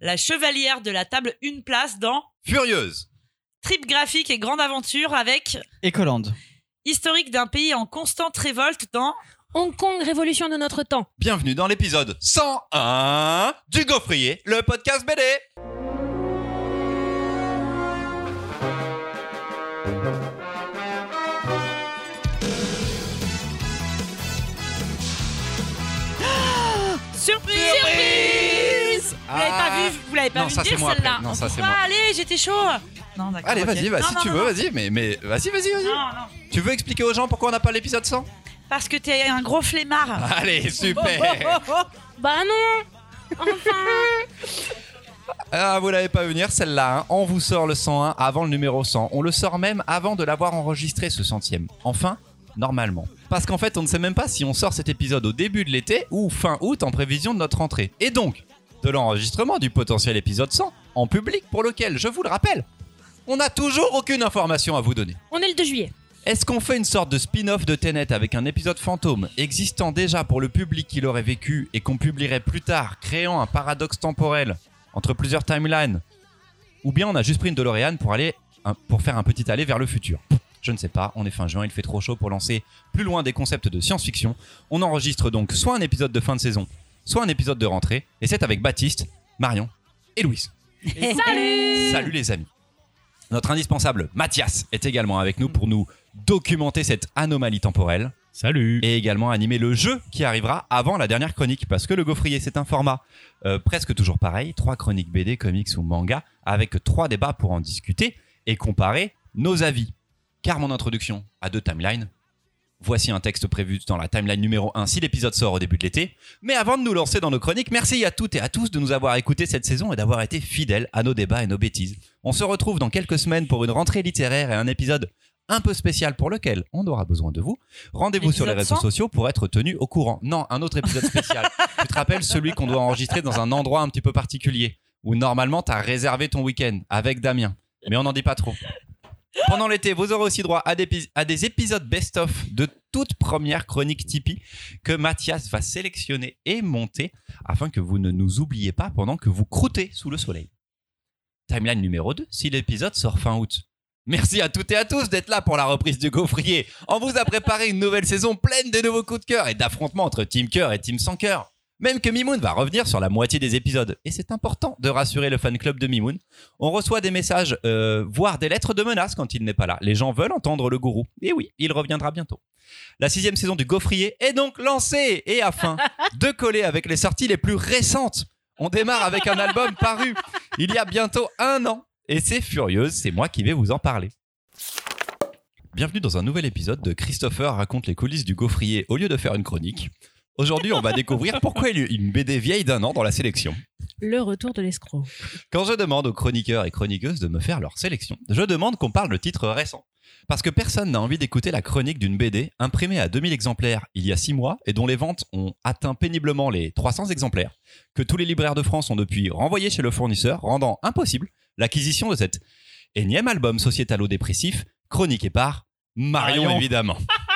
la chevalière de la table une place dans Furieuse. Trip graphique et grande aventure avec Ecoland. historique d'un pays en constante révolte dans Hong Kong, révolution de notre temps. Bienvenue dans l'épisode 101 du Gaufrier, le podcast BD. Pas Non, vu ça, celle-là. Non, ça, On c'est moi. Allez, j'étais chaud. Non, d'accord. Allez, vas-y, vas-y, si tu veux, vas-y, mais, mais vas-y, vas-y, vas-y. Tu veux expliquer aux gens pourquoi on n'a pas l'épisode 100 Parce que t'es un gros flemmard. Allez, super Bah non Ah, vous l'avez pas venir celle-là, hein. on vous sort le 101 avant le numéro 100. On le sort même avant de l'avoir enregistré ce centième. Enfin, normalement. Parce qu'en fait, on ne sait même pas si on sort cet épisode au début de l'été ou fin août en prévision de notre rentrée. Et donc, de l'enregistrement du potentiel épisode 100 en public pour lequel, je vous le rappelle, on n'a toujours aucune information à vous donner. On est le 2 juillet. Est-ce qu'on fait une sorte de spin-off de Tenet avec un épisode fantôme existant déjà pour le public qui l'aurait vécu et qu'on publierait plus tard, créant un paradoxe temporel entre plusieurs timelines? Ou bien on a juste pris une DeLorean pour, aller, pour faire un petit aller vers le futur? Je ne sais pas, on est fin juin, il fait trop chaud pour lancer plus loin des concepts de science-fiction. On enregistre donc soit un épisode de fin de saison, soit un épisode de rentrée, et c'est avec Baptiste, Marion et Louise. Salut Salut les amis. Notre indispensable Mathias est également avec nous pour nous documenter cette anomalie temporelle Salut et également animer le jeu qui arrivera avant la dernière chronique parce que le gaufrier c'est un format euh, presque toujours pareil, trois chroniques BD, comics ou manga avec trois débats pour en discuter et comparer nos avis. Car mon introduction à deux timelines, voici un texte prévu dans la timeline numéro 1 si l'épisode sort au début de l'été. Mais avant de nous lancer dans nos chroniques, merci à toutes et à tous de nous avoir écoutés cette saison et d'avoir été fidèles à nos débats et nos bêtises. On se retrouve dans quelques semaines pour une rentrée littéraire et un épisode un peu spécial pour lequel on aura besoin de vous. Rendez-vous sur les réseaux 100? sociaux pour être tenu au courant. Non, un autre épisode spécial. tu te rappelles celui qu'on doit enregistrer dans un endroit un petit peu particulier où normalement tu as réservé ton week-end avec Damien. Mais on n'en dit pas trop. Pendant l'été, vous aurez aussi droit à des, épisodes best-of de toute première chronique Tipeee que Mathias va sélectionner et monter afin que vous ne nous oubliez pas pendant que vous croûtez sous le soleil. Timeline numéro 2, si l'épisode sort fin août. Merci à toutes et à tous d'être là pour la reprise du gaufrier. On vous a préparé une nouvelle saison pleine de nouveaux coups de cœur et d'affrontements entre Team Cœur et Team Sans Cœur. Même que Mimoun va revenir sur la moitié des épisodes. Et c'est important de rassurer le fan club de Mimoun. On reçoit des messages, euh, voire des lettres de menaces quand il n'est pas là. Les gens veulent entendre le gourou. Et oui, il reviendra bientôt. La sixième saison du Gaufrier est donc lancée. Et afin de coller avec les sorties les plus récentes, on démarre avec un album paru il y a bientôt un an. Et c'est Furieuse, c'est moi qui vais vous en parler. Bienvenue dans un nouvel épisode de Christopher raconte les coulisses du Gaufrier au lieu de faire une chronique. Aujourd'hui, on va découvrir pourquoi il y a une BD vieille d'un an dans la sélection. Le retour de l'escroc. Quand je demande aux chroniqueurs et chroniqueuses de me faire leur sélection, je demande qu'on parle de titres récents. Parce que personne n'a envie d'écouter la chronique d'une BD imprimée à 2000 exemplaires il y a 6 mois et dont les ventes ont atteint péniblement les 300 exemplaires, que tous les libraires de France ont depuis renvoyé chez le fournisseur, rendant impossible l'acquisition de cet énième album sociétalo-dépressif, chroniqué par Marion, Marion. évidemment.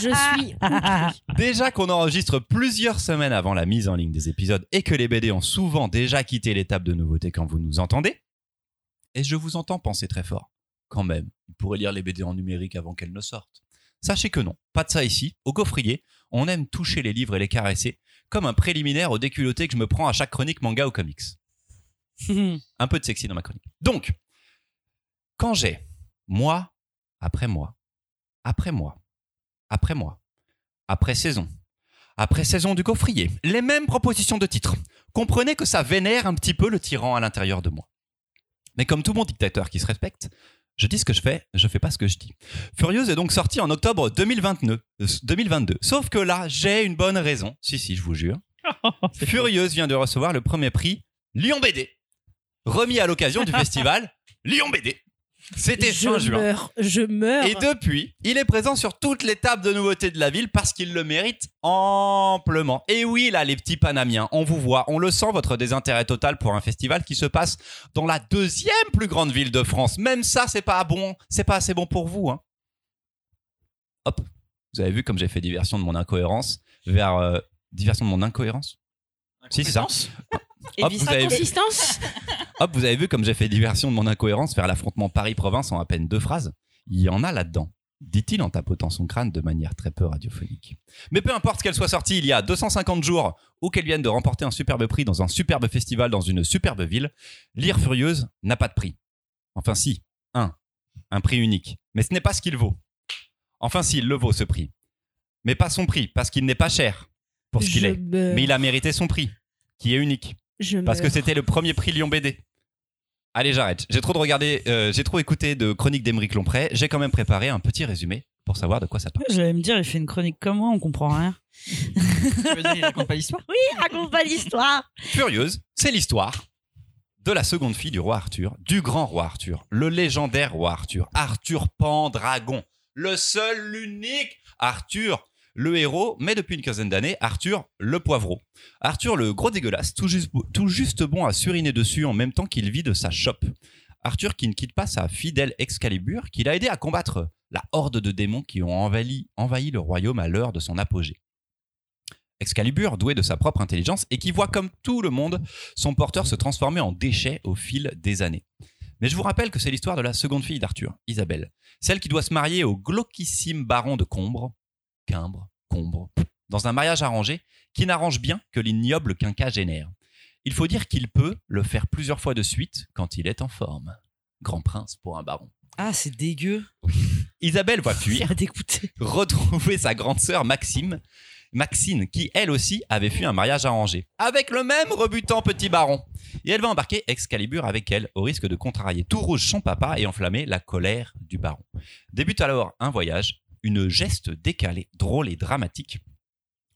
Je suis outrée. Déjà qu'on enregistre plusieurs semaines avant la mise en ligne des épisodes et que les BD ont souvent déjà quitté l'étape de nouveauté quand vous nous entendez, et je vous entends penser très fort. Quand même, vous pourrez lire les BD en numérique avant qu'elles ne sortent. Sachez que non, pas de ça ici. Au gaufrier, on aime toucher les livres et les caresser, comme un préliminaire au déculotté que je me prends à chaque chronique manga ou comics. Un peu de sexy dans ma chronique. Donc, quand j'ai mois après mois, après mois, après mois, après saison, après saison du gaufrier, les mêmes propositions de titres, comprenez que ça vénère un petit peu le tyran à l'intérieur de moi. Mais comme tout bon dictateur qui se respecte, je dis ce que je fais, je fais pas ce que je dis. Furieuse est donc sortie en octobre 2029, euh, 2022. Sauf que là, j'ai une bonne raison. Si, si, je vous jure. Furieuse vient de recevoir le premier prix Lyon BD, remis à l'occasion du festival Lyon BD. C'était je fin juin. meurs, je meurs. Et depuis, il est présent sur toutes les tables de nouveautés de la ville parce qu'il le mérite amplement. Et oui, là, les petits Panamiens, on vous voit, on le sent, votre désintérêt total pour un festival qui se passe dans la deuxième plus grande ville de France. Même ça, c'est pas bon, c'est pas assez bon pour vous. Hein. Hop, vous avez vu comme j'ai fait diversion de mon incohérence vers euh, diversion de mon incohérence? Si, c'est ça. Et Hop, vous avez vu Consistance Hop, vous avez vu comme j'ai fait diversion de mon incohérence vers l'affrontement Paris-Province en à peine deux phrases Il y en a là-dedans, dit-il en tapotant son crâne de manière très peu radiophonique. Mais peu importe qu'elle soit sortie il y a 250 jours ou qu'elle vienne de remporter un superbe prix dans un superbe festival dans une superbe ville, Lire Furieuse n'a pas de prix. Enfin si, un. Un prix unique. Mais ce n'est pas ce qu'il vaut. Enfin si, il le vaut ce prix. Mais pas son prix, parce qu'il n'est pas cher pour ce qu'il est. meurs. Mais il a mérité son prix, qui est unique. Je Parce que c'était le premier prix Lyon BD. Allez, j'arrête. J'ai trop de regarder, euh, j'ai trop écouté de chroniques d'Emeric Lompré. J'ai quand même préparé un petit résumé pour savoir de quoi ça parle. J'allais me dire, il fait une chronique comme moi, on comprend rien. Tu veux dire, il raconte pas l'histoire? Raconte pas l'histoire. Furieuse, c'est l'histoire de la seconde fille du roi Arthur, du grand roi Arthur, le légendaire roi Arthur, Arthur Pendragon, le seul, l'unique Arthur, le héros, mais depuis une quinzaine d'années, Arthur le poivreau. Arthur le gros dégueulasse, tout juste, tout bon à suriner dessus en même temps qu'il vit de sa chope. Arthur qui ne quitte pas sa fidèle Excalibur, qu'il a aidé à combattre la horde de démons qui ont envahi, envahi le royaume à l'heure de son apogée. Excalibur, doué de sa propre intelligence et qui voit comme tout le monde son porteur se transformer en déchet au fil des années. Mais je vous rappelle que c'est l'histoire de la seconde fille d'Arthur, Isabelle, celle qui doit se marier au glauquissime baron de Combre, Quimbre, Combre, dans un mariage arrangé qui n'arrange bien que l'ignoble quinquagénaire. Il faut dire qu'il peut le faire plusieurs fois de suite quand il est en forme. Grand prince pour un baron. Ah, c'est dégueu. Isabelle va fuir retrouver sa grande sœur Maxime, Maxine, qui elle aussi avait fui un mariage arrangé, avec le même rebutant petit baron. Et elle va embarquer Excalibur avec elle, au risque de contrarier tout rouge son papa et enflammer la colère du baron. Débute alors un voyage, une geste décalée, drôle et dramatique,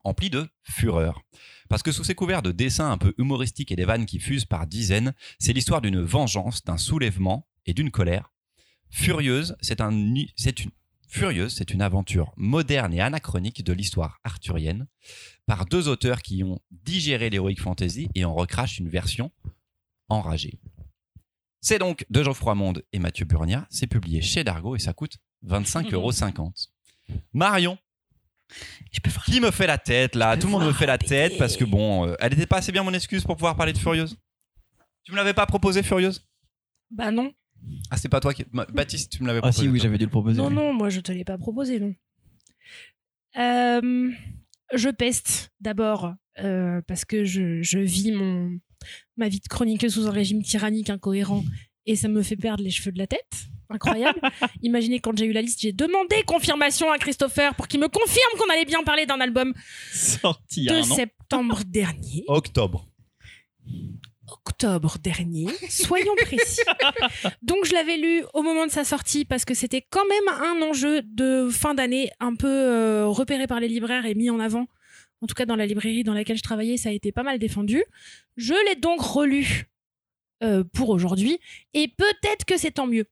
empli de fureur. Parce que sous ces couverts de dessins un peu humoristiques et des vannes qui fusent par dizaines, c'est l'histoire d'une vengeance, d'un soulèvement et d'une colère. Furieuse, c'est un, c'est une, Furieuse, c'est une aventure moderne et anachronique de l'histoire arthurienne par deux auteurs qui ont digéré l'heroic fantasy et en recrachent une version enragée. C'est donc de Geoffroy Monde et Mathieu Burnia, c'est publié chez Dargo et ça coûte 25,50 euros. Marion, Je peux voir. qui me fait la tête là? Tout le monde me fait la tête parce que bon, euh, elle n'était pas assez bien mon excuse pour pouvoir parler de Furieuse. Tu me l'avais pas proposé Furieuse? Bah non. Ah c'est pas toi qui... Ma- Baptiste, tu me l'avais Ah proposé. si, oui, toi. j'avais dû le proposer. Non, oui. non, moi je te l'ai pas proposé, non. Euh, je peste d'abord euh, parce que je, je vis mon, ma vie de chroniqueuse sous un régime tyrannique incohérent et ça me fait perdre les cheveux de la tête. Incroyable. Imaginez quand j'ai eu la liste, j'ai demandé confirmation à Christopher pour qu'il me confirme qu'on allait bien parler d'un album Sorti de un an. septembre dernier. Octobre. octobre dernier, soyons précis. Donc je l'avais lu au moment de sa sortie parce que c'était quand même un enjeu de fin d'année un peu euh, repéré par les libraires et mis en avant. En tout cas dans la librairie dans laquelle je travaillais, ça a été pas mal défendu. Je l'ai donc relu euh, pour aujourd'hui et peut-être que c'est tant mieux.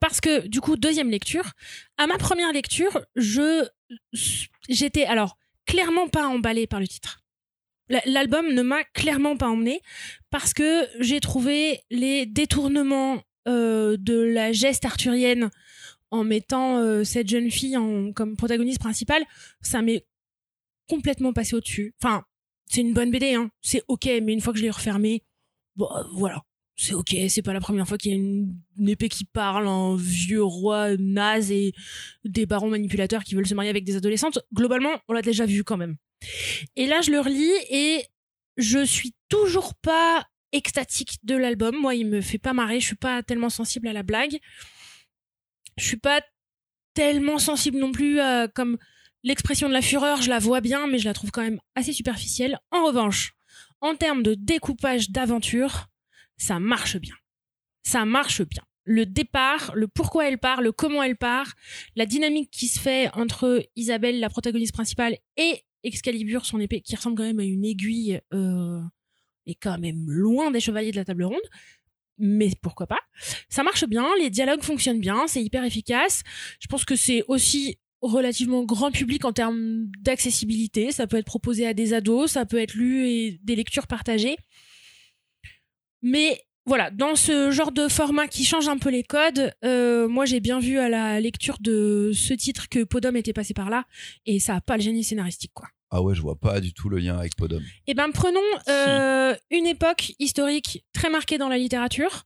Parce que du coup, deuxième lecture, à ma première lecture, je j'étais alors clairement pas emballée par le titre. La- L'album ne m'a clairement pas emmené parce que j'ai trouvé les détournements euh, de la geste arthurienne en mettant euh, cette jeune fille en, comme protagoniste principale, ça m'est complètement passé au-dessus. Enfin, c'est une bonne BD, hein. c'est ok, mais une fois que je l'ai refermée, euh, voilà, c'est ok, c'est pas la première fois qu'il y a une, épée qui parle, un vieux roi naze et des barons manipulateurs qui veulent se marier avec des adolescentes. Globalement, on l'a déjà vu quand même. Et là, je le relis et je suis toujours pas extatique de l'album. Moi, il me fait pas marrer. Je suis pas tellement sensible à la blague. Je suis pas tellement sensible non plus à, comme l'expression de la fureur. Je la vois bien, mais je la trouve quand même assez superficielle. En revanche, en termes de découpage d'aventure, ça marche bien. Ça marche bien. Le départ, le pourquoi elle part, le comment elle part, la dynamique qui se fait entre Isabelle, la protagoniste principale, et Excalibur, son épée, qui ressemble quand même à une aiguille, euh, est quand même loin des chevaliers de la table ronde. Mais pourquoi pas Ça marche bien, les dialogues fonctionnent bien, c'est hyper efficace. Je pense que c'est aussi relativement grand public en termes d'accessibilité. Ça peut être proposé à des ados, ça peut être lu et des lectures partagées. Mais voilà, dans ce genre de format qui change un peu les codes, euh, moi j'ai bien vu à la lecture de ce titre que Podom était passé par là et ça a pas le génie scénaristique quoi. Ah ouais, je vois pas du tout le lien avec Podom. Eh ben, prenons euh, une époque historique très marquée dans la littérature.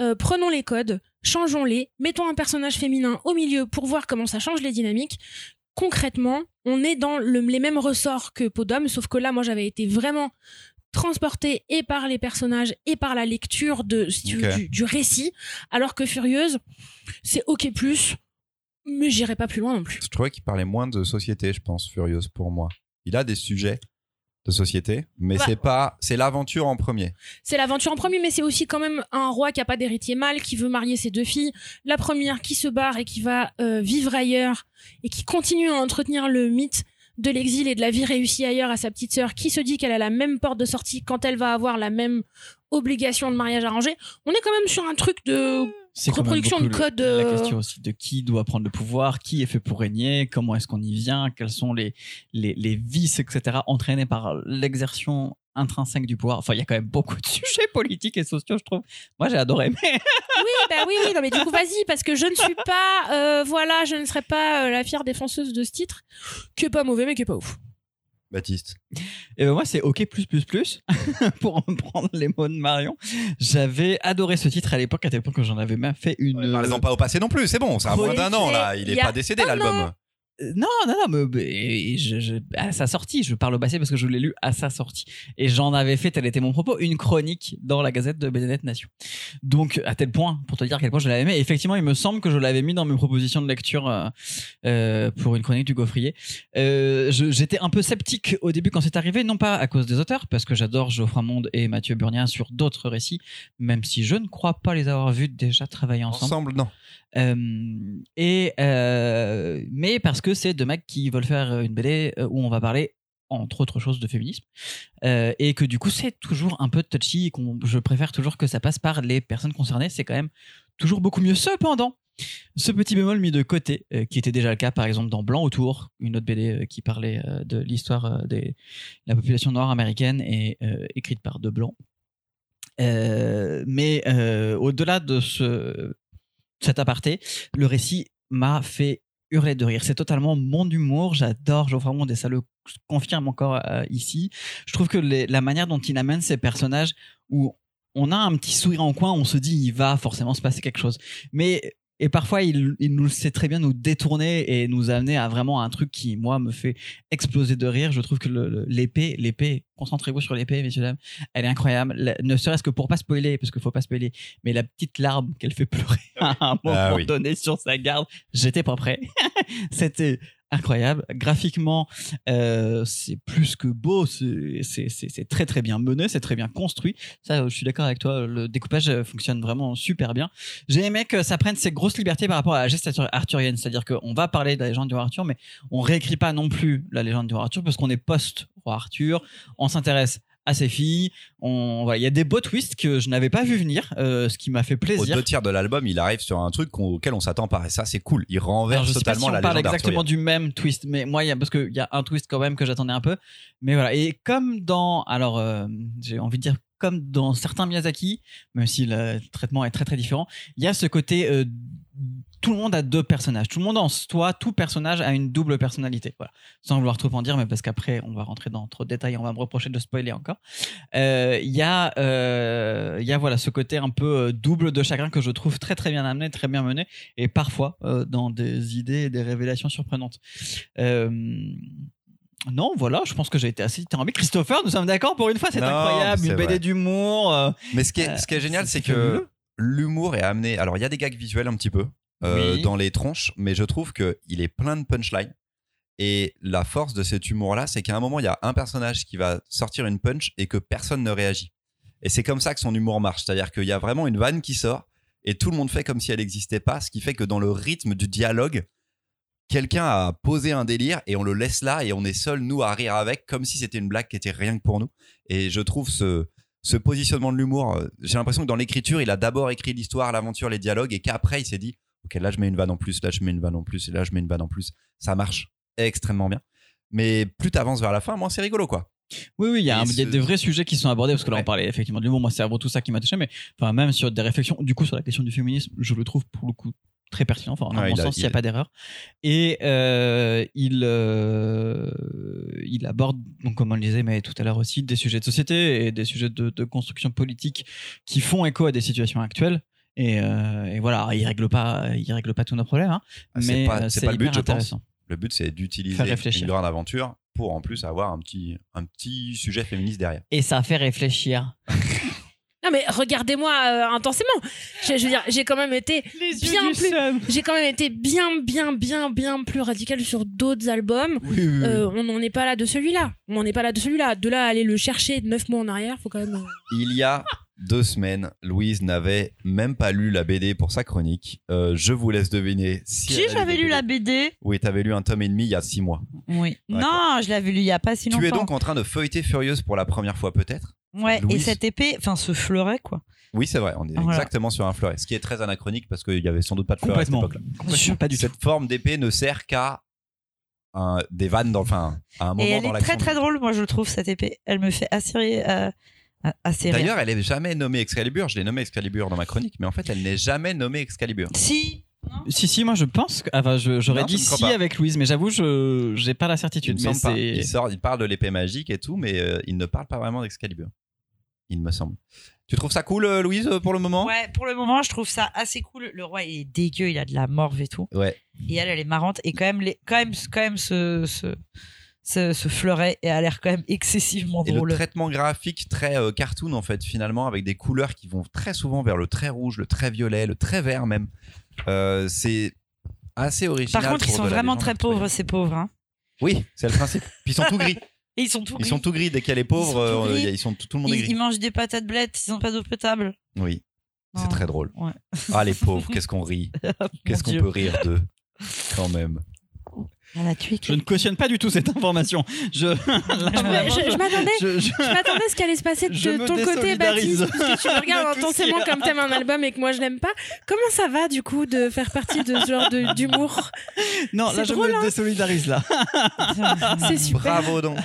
Euh, prenons les codes, changeons-les, mettons un personnage féminin au milieu pour voir comment ça change les dynamiques. Concrètement, on est dans le- les mêmes ressorts que Podom, sauf que là, moi, j'avais été vraiment transportée et par les personnages et par la lecture de, si veux, du, du récit, alors que Furieuse, c'est ok plus, mais j'irai pas plus loin non plus. Je trouvais qu'il parlait moins de société, je pense, Furious pour moi. Il a des sujets de société, mais Ouais. c'est pas, c'est l'aventure en premier. C'est l'aventure en premier, mais c'est aussi quand même un roi qui a pas d'héritier mâle, qui veut marier ses deux filles. La première qui se barre et qui va euh, vivre ailleurs et qui continue à entretenir le mythe de l'exil et de la vie réussie ailleurs à sa petite sœur, qui se dit qu'elle a la même porte de sortie quand elle va avoir la même obligation de mariage arrangé. On est quand même sur un truc de Reproduction de le- code, euh, La question aussi de qui doit prendre le pouvoir, qui est fait pour régner, comment est-ce qu'on y vient, quels sont les, les, les vices, etc., entraînés par l'exertion intrinsèque du pouvoir. Enfin, il y a quand même beaucoup de sujets politiques et sociaux, je trouve. Moi, j'ai adoré. Mais Oui, bah oui, oui, non, mais du coup, vas-y, parce que je ne suis pas, euh, voilà, je ne serai pas euh, la fière défenseuse de ce titre, qui est pas mauvais, mais qui est pas ouf. Baptiste. Et ben moi, c'est OK plus plus plus pour reprendre les mots de Marion. J'avais adoré ce titre à l'époque, à tel point que j'en avais même fait une. Parlez-en pas au passé non plus, c'est bon, c'est à moins d'un an là, il Il est y a pas décédé l'album. Non, non, non, mais, à sa sortie, je parle au passé parce que je l'ai lu à sa sortie. Et j'en avais fait, tel était mon propos, une chronique dans la gazette de Bénédette Nation. Donc, à tel point, pour te dire à quel point je l'avais aimé, effectivement, il me semble que je l'avais mis dans mes propositions de lecture euh, euh, pour une chronique du Gaufrier. Euh, J'étais un peu sceptique au début quand c'est arrivé, non pas à cause des auteurs, parce que j'adore Geoffroy Monde et Mathieu Burnia sur d'autres récits, même si je ne crois pas les avoir vus déjà travailler ensemble. Ensemble, non. Et mais parce que c'est deux mecs qui veulent faire une BD où on va parler entre autres choses de féminisme et que du coup c'est toujours un peu touchy et qu'on je préfère toujours que ça passe par les personnes concernées c'est quand même toujours beaucoup mieux cependant ce petit bémol mis de côté, euh, qui était déjà le cas par exemple dans Blanc autour, une autre BD euh, qui parlait euh, de l'histoire de la population noire américaine et écrite par deux blancs. Euh, mais au-delà de ce, cet aparté, le récit m'a fait hurler de rire. C'est totalement mon humour. J'adore Geoffroy Monde et ça le confirme encore euh, ici. Je trouve que la manière dont il amène ces personnages où on a un petit sourire en coin, on se dit il va forcément se passer quelque chose. Mais et parfois il, il nous sait très bien nous détourner et nous amener à vraiment un truc qui moi me fait exploser de rire. Je trouve que l'épée, l'épée, concentrez-vous sur l'épée, messieurs dames, elle est incroyable. La- ne serait-ce que pour pas spoiler, parce qu'il faut pas spoiler, mais la petite larme qu'elle fait pleurer à un moment Ah oui. donné sur sa garde, j'étais pas prêt. C'était incroyable. Graphiquement, euh, c'est plus que beau. C'est très très bien mené, c'est très bien construit. Ça, je suis d'accord avec toi. Le découpage euh, fonctionne vraiment super bien. J'ai aimé que ça prenne ses grosses libertés par rapport à la geste arthurienne, c'est-à-dire qu'on va parler de la légende du roi Arthur, mais on réécrit pas non plus la légende du roi Arthur parce qu'on est post roi Arthur. On s'intéresse à ses filles. On, voilà, il y a des beaux twists que je n'avais pas vu venir, euh, ce qui m'a fait Aux plaisir. deux tiers de l'album, il arrive sur un truc auquel on s'attend pas. Et ça, c'est cool. Il Alors, renverse je sais pas si totalement on la parle exactement arthurienne. du même twist, mais moi, y a, parce qu'il y a un twist quand même que j'attendais un peu. Mais voilà. Et comme dans, alors, euh, j'ai envie de dire, comme dans certains Miyazaki, même si le traitement est très très différent, il y a ce côté, euh, tout le monde a deux personnages. Tout le monde en soi, tout personnage a une double personnalité. Voilà. Sans vouloir trop en dire, mais parce qu'après, on va rentrer dans trop de détails, on va me reprocher de spoiler encore. Euh, Il y a, euh, y a voilà ce côté un peu euh, double de chacun que je trouve très très bien amené, très bien mené, et parfois euh, dans des idées et des révélations surprenantes. Euh, non, voilà, je pense que j'ai été assez dithyrambique. Christopher, nous sommes d'accord pour une fois, c'est Non, incroyable, une BD d'humour. euh, Mais ce qui est, Euh, ce qui est génial, c'est c'est que l'humour est amené. Alors, il y a des gags visuels un petit peu euh, Oui. dans les tronches, mais je trouve qu'il est plein de punchlines. Et la force de cet humour-là, c'est qu'à un moment, il y a un personnage qui va sortir une punch et que personne ne réagit. Et c'est comme ça que son humour marche. C'est-à-dire qu'il y a vraiment une vanne qui sort et tout le monde fait comme si elle n'existait pas, ce qui fait que dans le rythme du dialogue, quelqu'un a posé un délire et on le laisse là et on est seul, nous, à rire avec, comme si c'était une blague qui était rien que pour nous. Et je trouve ce, ce positionnement de l'humour, euh, j'ai l'impression que dans l'écriture, il a d'abord écrit l'histoire, l'aventure, les dialogues et qu'après, il s'est dit, OK, là, je mets une vanne en plus, là, je mets une vanne en plus et là, je mets une vanne en plus. Ça marche extrêmement bien. Mais plus t'avances vers la fin, moins c'est rigolo, quoi. Oui, oui, il y a, un- y a des vrais sujets qui sont abordés, parce que là, Ouais. on parlait effectivement de l'humour. Moi, c'est avant tout ça qui m'a touché, mais enfin, même sur des réflexions, du coup, sur la question du féminisme, je le trouve pour le coup très pertinent, enfin, à Ouais, mon il sens, il n'y il a a- pas d'erreur. Et euh, il, euh, il aborde, donc, comme on le disait, mais tout à l'heure aussi, des sujets de société et des sujets de, de construction politique qui font écho à des situations actuelles. Et, euh, et voilà, il règle pas, il règle pas tous nos problèmes, hein, Ah, mais euh, c'est pas le but, je pense. Le but, c'est d'utiliser une grande aventure pour en plus avoir un petit, un petit sujet féministe derrière. Et ça fait réfléchir. Non mais regardez-moi euh, intensément. Je, je veux dire, j'ai quand même été bien plus, j'ai quand même été bien, bien, bien, bien plus radical sur d'autres albums. Oui, oui, oui. Euh, on n'en est pas là de celui-là. On n'en est pas là de celui-là. De là à aller le chercher neuf mois en arrière, faut quand même. Il y a deux semaines, Louise n'avait même pas lu la BD pour sa chronique. Euh, je vous laisse deviner si. Si j'avais lu la BD. Oui, t'avais lu un tome et demi il y a six mois. Oui. Non, je l'avais lu il y a pas si longtemps. Tu es donc en train de feuilleter Furieuse pour la première fois, peut-être? Ouais. Et cette épée, enfin ce fleuret quoi. Oui, c'est vrai, on est Voilà. exactement sur un fleuret. Ce qui est très anachronique parce qu'il y avait sans doute pas de fleuret à cette Complètement. époque-là. Complètement, pas du tout. Cette forme d'épée ne sert qu'à un- des vannes, dans, enfin, à un moment Et elle dans est très très drôle, moi je trouve cette épée. Elle me fait assez rire. euh, assez. D'ailleurs, elle est jamais nommée Excalibur. Je l'ai nommée Excalibur dans ma chronique, mais en fait, elle n'est jamais nommée Excalibur. Si. Si, si, moi je pense que. J'aurais dit si pas. avec Louise, mais j'avoue, je j'ai pas la certitude. Mais pas. Il sort, il parle de l'épée magique et tout, mais euh, il ne parle pas vraiment d'Excalibur. Il me semble. Tu trouves ça cool, euh, Louise, pour le moment? Ouais, pour le moment, je trouve ça assez cool. Le roi il est dégueu, il a de la morve et tout. Ouais. Et elle, elle est marrante. Et quand même, les, quand même, quand même ce, ce, ce, ce fleuret et a l'air quand même excessivement Et le drôle. traitement graphique très euh, cartoon, en fait, finalement, avec des couleurs qui vont très souvent vers le très rouge, le très violet, le très vert même. Euh, c'est assez original. Par contre, ils sont vraiment très pauvres, ces pauvres. Hein. Oui, c'est le principe. Puis ils sont tout gris. Et ils sont tout Ils gris. sont tout gris. Dès qu'il y a les pauvres, Ils sont tout euh, ils sont tout, tout le monde est Ils, gris. ils mangent des patates blettes, ils n'ont pas d'eau potable. Oui, c'est très drôle. Ouais. Ah, les pauvres, qu'est-ce qu'on rit. Qu'est-ce qu'on peut rire d'eux, quand même. Elle a tué Je ne cautionne pas du tout cette information. Je. Là, Je, vraiment, je- je m'attendais. je- je- Je m'attendais à ce qui allait se passer de ton côté, Baptiste, puisque tu me regardes intensément comme t'aimes un album et que moi je l'aime pas. Comment ça va du coup de faire partie de ce genre d'humour? Non, là, C'est je drôle, me hein. désolidarise là. C'est super. Bravo donc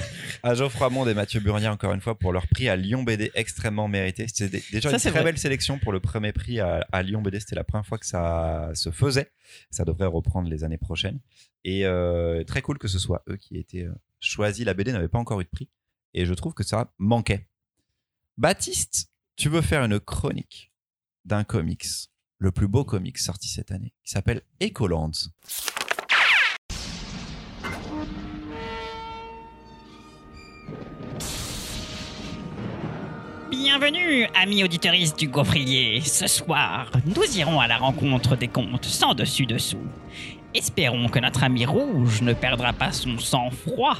à Geoffroy Monde et Mathieu Burnier encore une fois pour leur prix à Lyon BD extrêmement mérité. C'était déjà Ça, une très vrai. belle sélection pour le premier prix à, à Lyon BD. C'était la première fois que ça se faisait. Ça devrait reprendre les années prochaines. Et euh, très cool que ce soit eux qui aient été euh, choisis. La BD n'avait pas encore eu de prix. Et je trouve que ça manquait. Baptiste, tu veux faire une chronique d'un comics, le plus beau comics sorti cette année, qui s'appelle Ecolands. Bienvenue, amis auditeuristes du Gaufrier. Ce soir, nous irons à la rencontre des contes sans dessus-dessous. Espérons que notre ami rouge ne perdra pas son sang-froid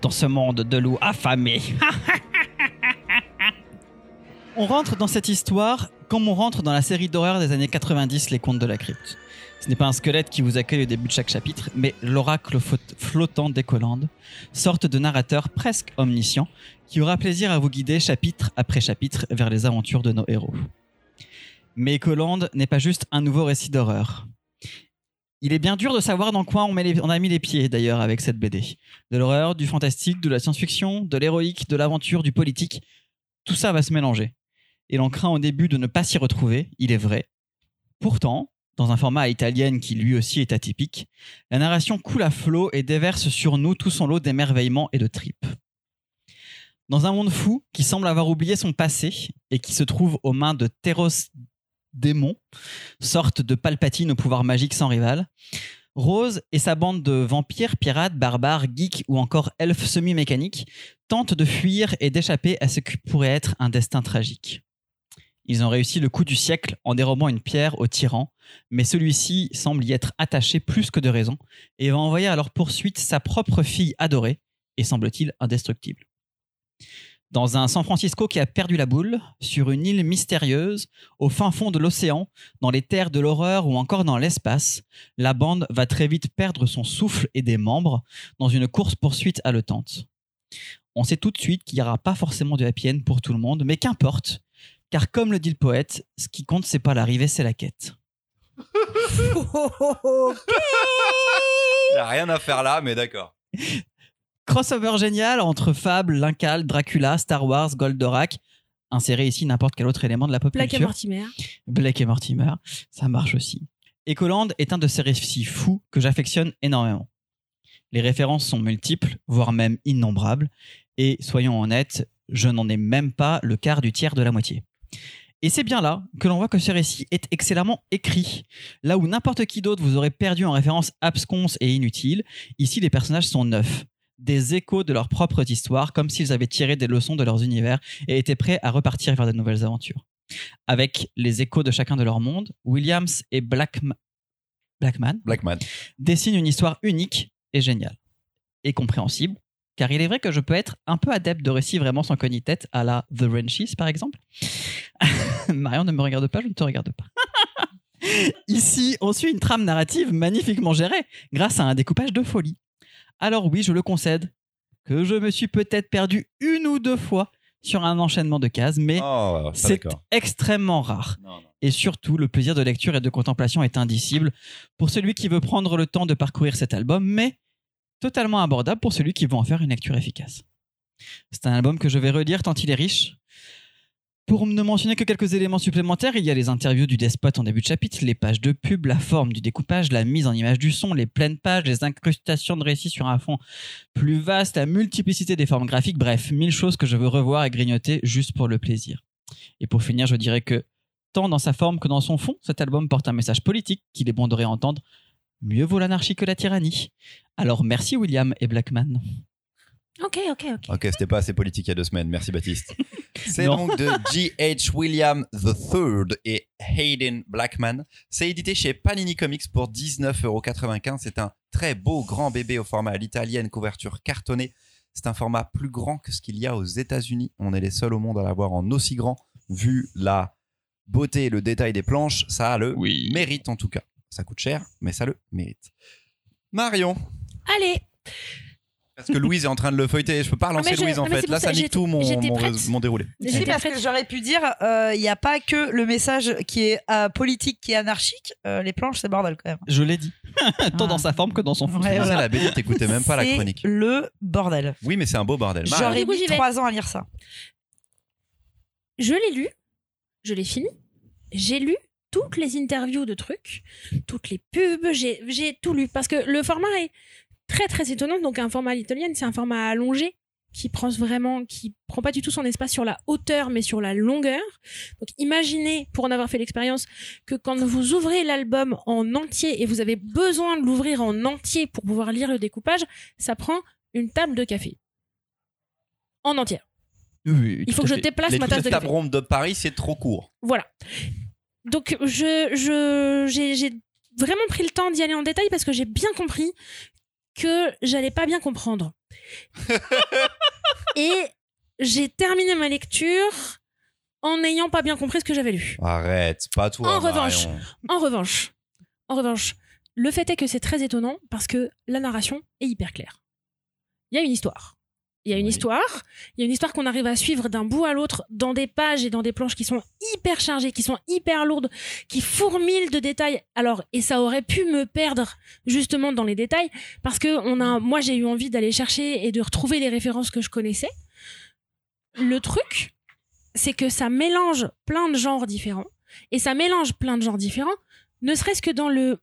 dans ce monde de loups affamés. On rentre dans cette histoire comme on rentre dans la série d'horreur des années 90, Les Contes de la Crypte. Ce n'est pas un squelette qui vous accueille au début de chaque chapitre, mais l'oracle flottant d'Ecolande, sorte de narrateur presque omniscient qui aura plaisir à vous guider chapitre après chapitre vers les aventures de nos héros. Mais Ecolande n'est pas juste un nouveau récit d'horreur. Il est bien dur de savoir dans quoi on, a mis les pieds d'ailleurs avec cette BD. De l'horreur, du fantastique, de la science-fiction, de l'héroïque, de l'aventure, du politique. Tout ça va se mélanger. Et l'on craint au début de ne pas s'y retrouver, il est vrai. Pourtant, dans un format à italienne qui lui aussi est atypique, la narration coule à flot et déverse sur nous tout son lot d'émerveillement et de tripes. Dans un monde fou qui semble avoir oublié son passé et qui se trouve aux mains de Teros démons, sorte de Palpatine au pouvoir magique sans rival, Rose et sa bande de vampires, pirates, barbares, geeks ou encore elfes semi-mécaniques tentent de fuir et d'échapper à ce qui pourrait être un destin tragique. Ils ont réussi le coup du siècle en dérobant une pierre au tyran, mais celui-ci semble y être attaché plus que de raison et va envoyer à leur poursuite sa propre fille adorée et semble-t-il indestructible. Dans un San Francisco qui a perdu la boule, sur une île mystérieuse, au fin fond de l'océan, dans les terres de l'horreur ou encore dans l'espace, la bande va très vite perdre son souffle et des membres dans une course-poursuite haletante. On sait tout de suite qu'il n'y aura pas forcément de happy end pour tout le monde, mais qu'importe, car comme le dit le poète, ce qui compte c'est pas l'arrivée, c'est la quête. Il n'y a rien à faire là, mais d'accord. Crossover génial entre Fable, Lincal, Dracula, Star Wars, Goldorak. Insérez ici n'importe quel autre élément de la pop Black et. Mortimer. Blake et Mortimer, ça marche aussi. Ecoland est un de ces récits fous que j'affectionne énormément. Les références sont multiples, voire même innombrables, et soyons honnêtes, je n'en ai même pas le quart du tiers de la moitié. Et c'est bien là que l'on voit que ce récit est excellemment écrit. Là où n'importe qui d'autre vous aurait perdu en références absconses et inutiles, ici les personnages sont neufs. Des échos de leurs propres histoires, comme s'ils avaient tiré des leçons de leurs univers et étaient prêts à repartir vers de nouvelles aventures. Avec les échos de chacun de leurs mondes, Williams et Blackma- Blackman Blackman. dessine une histoire unique et géniale. Et compréhensible, car il est vrai que je peux être un peu adepte de récits vraiment sans cogner tête, à la The Wrenchies par exemple. Marion ne me regarde pas, je ne te regarde pas. Ici, on suit une trame narrative magnifiquement gérée, grâce à un découpage de folie. Alors oui, je le concède, que je me suis peut-être perdu une ou deux fois sur un enchaînement de cases, mais Oh, pas c'est extrêmement rare. Non, non. Et surtout, le plaisir de lecture et de contemplation est indicible pour celui qui veut prendre le temps de parcourir cet album, mais totalement abordable pour celui qui veut en faire une lecture efficace. C'est un album que je vais relire tant il est riche. Pour ne mentionner que quelques éléments supplémentaires, il y a les interviews du despote en début de chapitre, les pages de pub, la forme du découpage, la mise en image du son, les pleines pages, les incrustations de récits sur un fond plus vaste, la multiplicité des formes graphiques, bref, mille choses que je veux revoir et grignoter juste pour le plaisir. Et pour finir, je dirais que tant dans sa forme que dans son fond, cet album porte un message politique qu'il est bon de réentendre. Mieux vaut l'anarchie que la tyrannie. Alors merci William et Blackman. Ok, ok, ok. Ok, c'était pas assez politique il y a deux semaines. Merci Baptiste. C'est donc de G.H. William III et Hayden Blackman. C'est édité chez Panini Comics pour 19,95€. C'est un très beau grand bébé au format à l'italienne, couverture cartonnée. C'est un format plus grand que ce qu'il y a aux États-Unis. On est les seuls au monde à l'avoir en aussi grand. Vu la beauté et le détail des planches, ça a le Oui. mérite en tout cas. Ça coûte cher, mais ça le mérite. Marion, Allez, parce que Louise est en train de le feuilleter. Je peux pas relancer Louise en fait. Là, ça ça, nique tout mon, mon, déroulé. Si, parce que j'aurais pu dire, euh, il n'y a pas que le message qui est euh, politique, qui est anarchique. Euh, les planches, c'est bordel quand même. Je l'ai dit. Tant Ah. dans sa forme que dans son fond. La BD, t'écoutais même pas la chronique. le bordel. Oui, mais c'est un beau bordel. Marion. J'aurais mis trois ans à lire ça. je l'ai lu, je l'ai fini, j'ai lu toutes les interviews de trucs, toutes les pubs, j'ai tout lu parce que le format est très très étonnant. Donc un format l'italienne, c'est un format allongé qui prend vraiment, qui prend pas du tout son espace sur la hauteur, mais sur la longueur. Donc imaginez, pour en avoir fait l'expérience, que quand vous ouvrez l'album en entier et vous avez besoin de l'ouvrir en entier pour pouvoir lire le découpage, ça prend une table de café. En entière. Oui, oui, Il faut que je déplace Les ma tasse de café. table ronde de Paris, c'est trop court. Voilà. Donc je j'ai vraiment pris le temps d'y aller en détail parce que j'ai bien compris que j'allais pas bien comprendre. Et j'ai terminé ma lecture en n'ayant pas bien compris ce que j'avais lu. Arrête, pas toi. En revanche. En revanche, en revanche, le fait est que c'est très étonnant parce que la narration est hyper claire. Il y a une histoire. Il y a une Oui. histoire. Il y a une histoire qu'on arrive à suivre d'un bout à l'autre dans des pages et dans des planches qui sont hyper chargées, qui sont hyper lourdes, qui fourmillent de détails. Alors, et ça aurait pu me perdre justement dans les détails parce que on a, moi, j'ai eu envie d'aller chercher et de retrouver les références que je connaissais. Le truc, c'est que ça mélange plein de genres différents et ça mélange plein de genres différents, ne serait-ce que dans le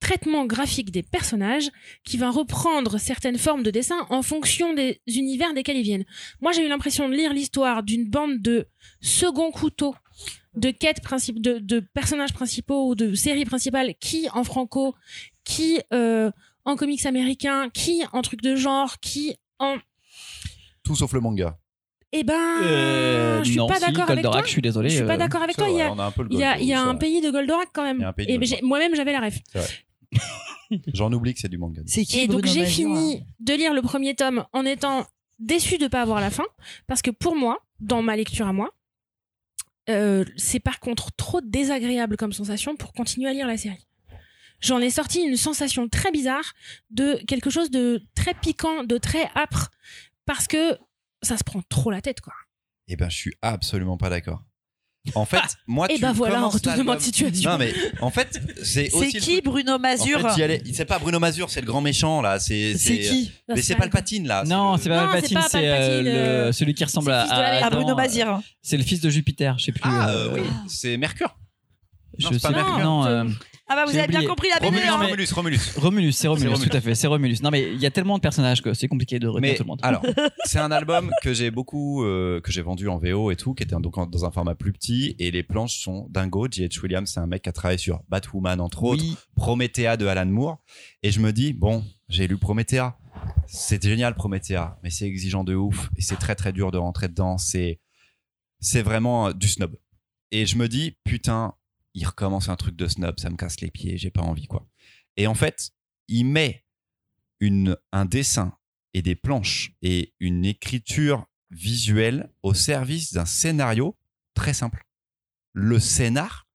traitement graphique des personnages qui va reprendre certaines formes de dessin en fonction des univers desquels ils viennent. Moi, j'ai eu l'impression de lire l'histoire d'une bande de second couteau de quêtes principes de, de personnages principaux ou de séries principales qui en franco, qui euh, en comics américains, qui en trucs de genre, qui en Tout sauf le manga. eh ben Euh, je suis non, pas si, d'accord avec toi. Je suis désolé. Je suis pas euh, d'accord avec toi. Il y a, un peu le il y a, Goldo, il y a c'est un vrai. pays de Goldorak quand même. Et ben, moi-même j'avais la ref. J'en oublie que c'est du manga. C'est qui Et donc j'ai fini hein de lire le premier tome en étant déçue de pas avoir la fin parce que pour moi, dans ma lecture à moi, euh, c'est par contre trop désagréable comme sensation pour continuer à lire la série. J'en ai sorti une sensation très bizarre de quelque chose de très piquant, de très âpre parce que ça se prend trop la tête quoi. Eh ben, je suis absolument pas d'accord. En fait, moi, Et tu ben voilà, un commences retournement de l'album- situation. Non, mais en fait, c'est C'est aussi. le qui truc- Bruno En Mazur fait, allais- C'est pas Bruno Mazur, c'est le grand méchant là. C'est C'est qui Ça, Mais c'est pas le patine là. Non, le- c'est pas Non, Palpatine, c'est pas c'est euh, Palpatine, le- euh, celui qui ressemble c'est le à, fils de la à. Ah, Adam, Bruno euh, Mazir. C'est le fils de Jupiter, je sais plus. Ah, euh, euh, oui, c'est Mercure. Je Non, c'est sais pas. Mercure. Non, euh, Ah bah vous avez bien compris la BD. Romulus, hein. Romulus, Romulus. Romulus, c'est Romulus, Romulus. tout à fait, c'est Romulus. Non mais il y a tellement de personnages que c'est compliqué de retenir Mais tout le monde. alors, c'est un album que j'ai beaucoup, euh, que j'ai vendu en VO et tout, qui était donc en- dans un format plus petit, et les planches sont dingo. J.H. Williams, c'est un mec qui a travaillé sur Batwoman entre autres, Promethea de Alan Moore, et je me dis bon, j'ai lu Promethea, c'est génial Promethea, mais c'est exigeant de ouf et c'est très très dur de rentrer dedans. C'est c'est vraiment euh, du snob. Et je me dis putain, il recommence un truc de snob, ça me casse les pieds, j'ai pas envie quoi. Et en fait, il met une, un dessin et des planches et une écriture visuelle au service d'un scénario très simple. Le scénar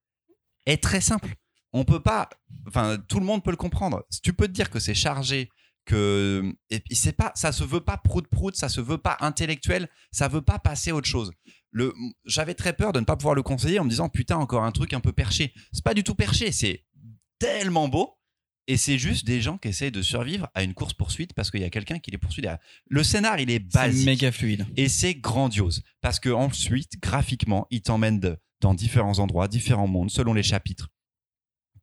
est très simple. On peut pas, enfin, tout le monde peut le comprendre. Tu peux te dire que c'est chargé, que et c'est pas, ça se veut pas prout prout, ça se veut pas intellectuel, ça veut pas passer à autre chose. Le, j'avais très peur de ne pas pouvoir le conseiller en me disant putain encore un truc un peu perché. C'est pas du tout perché, c'est tellement beau. Et c'est juste des gens qui essayent de survivre à une course poursuite parce qu'il y a quelqu'un qui les poursuit derrière. Le scénar, il est c'est basique. méga fluide. Et c'est grandiose parce que ensuite, graphiquement, il t'emmène de- dans différents endroits, différents mondes, selon les chapitres.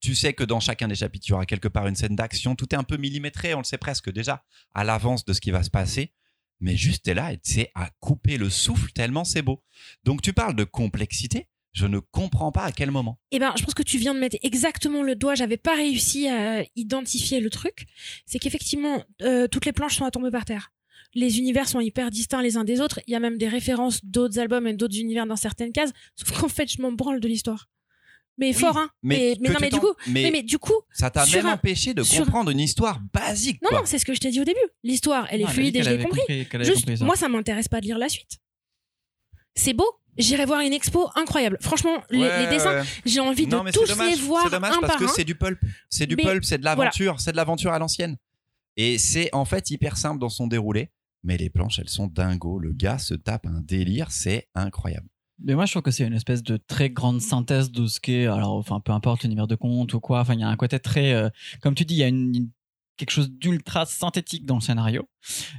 Tu sais que dans chacun des chapitres, il y aura quelque part une scène d'action. Tout est un peu millimétré, on le sait presque déjà à l'avance de ce qui va se passer. Mais juste, là et c'est à couper le souffle tellement c'est beau. Donc tu parles de complexité. Je ne comprends pas à quel moment. Eh ben, je pense que tu viens de mettre exactement le doigt. J'avais pas réussi à identifier le truc. C'est qu'effectivement, euh, toutes les planches sont à tomber par terre. Les univers sont hyper distincts les uns des autres. Il y a même des références d'autres albums et d'autres univers dans certaines cases. Sauf qu'en fait, je m'en branle de l'histoire. Mais fort, hein. Mais, mais que non, mais du coup, mais mais, mais du coup, ça t'a même un- empêché de comprendre une histoire basique. non, quoi. non, c'est ce que je t'ai dit au début. L'histoire, elle est Non, fluide et je l'ai compris. Juste, compris ça. moi, ça m'intéresse pas de lire la suite. C'est beau. J'irai voir une expo incroyable. Franchement, les, Ouais, les dessins, ouais. j'ai envie de non, mais tous dommage, les voir C'est dommage un parce par que c'est du pulp. C'est du Mais pulp, c'est de voilà. l'aventure, c'est de l'aventure à l'ancienne. Et c'est en fait hyper simple dans son déroulé. Mais les planches, elles sont dingo. Le gars se tape un délire, c'est incroyable. Mais moi, je trouve que c'est une espèce de très grande synthèse de ce qu'est, alors, enfin, peu importe l'univers de conte ou quoi. Enfin, il y a un côté très, euh, comme tu dis, il y a une, une- quelque chose d'ultra synthétique dans le scénario,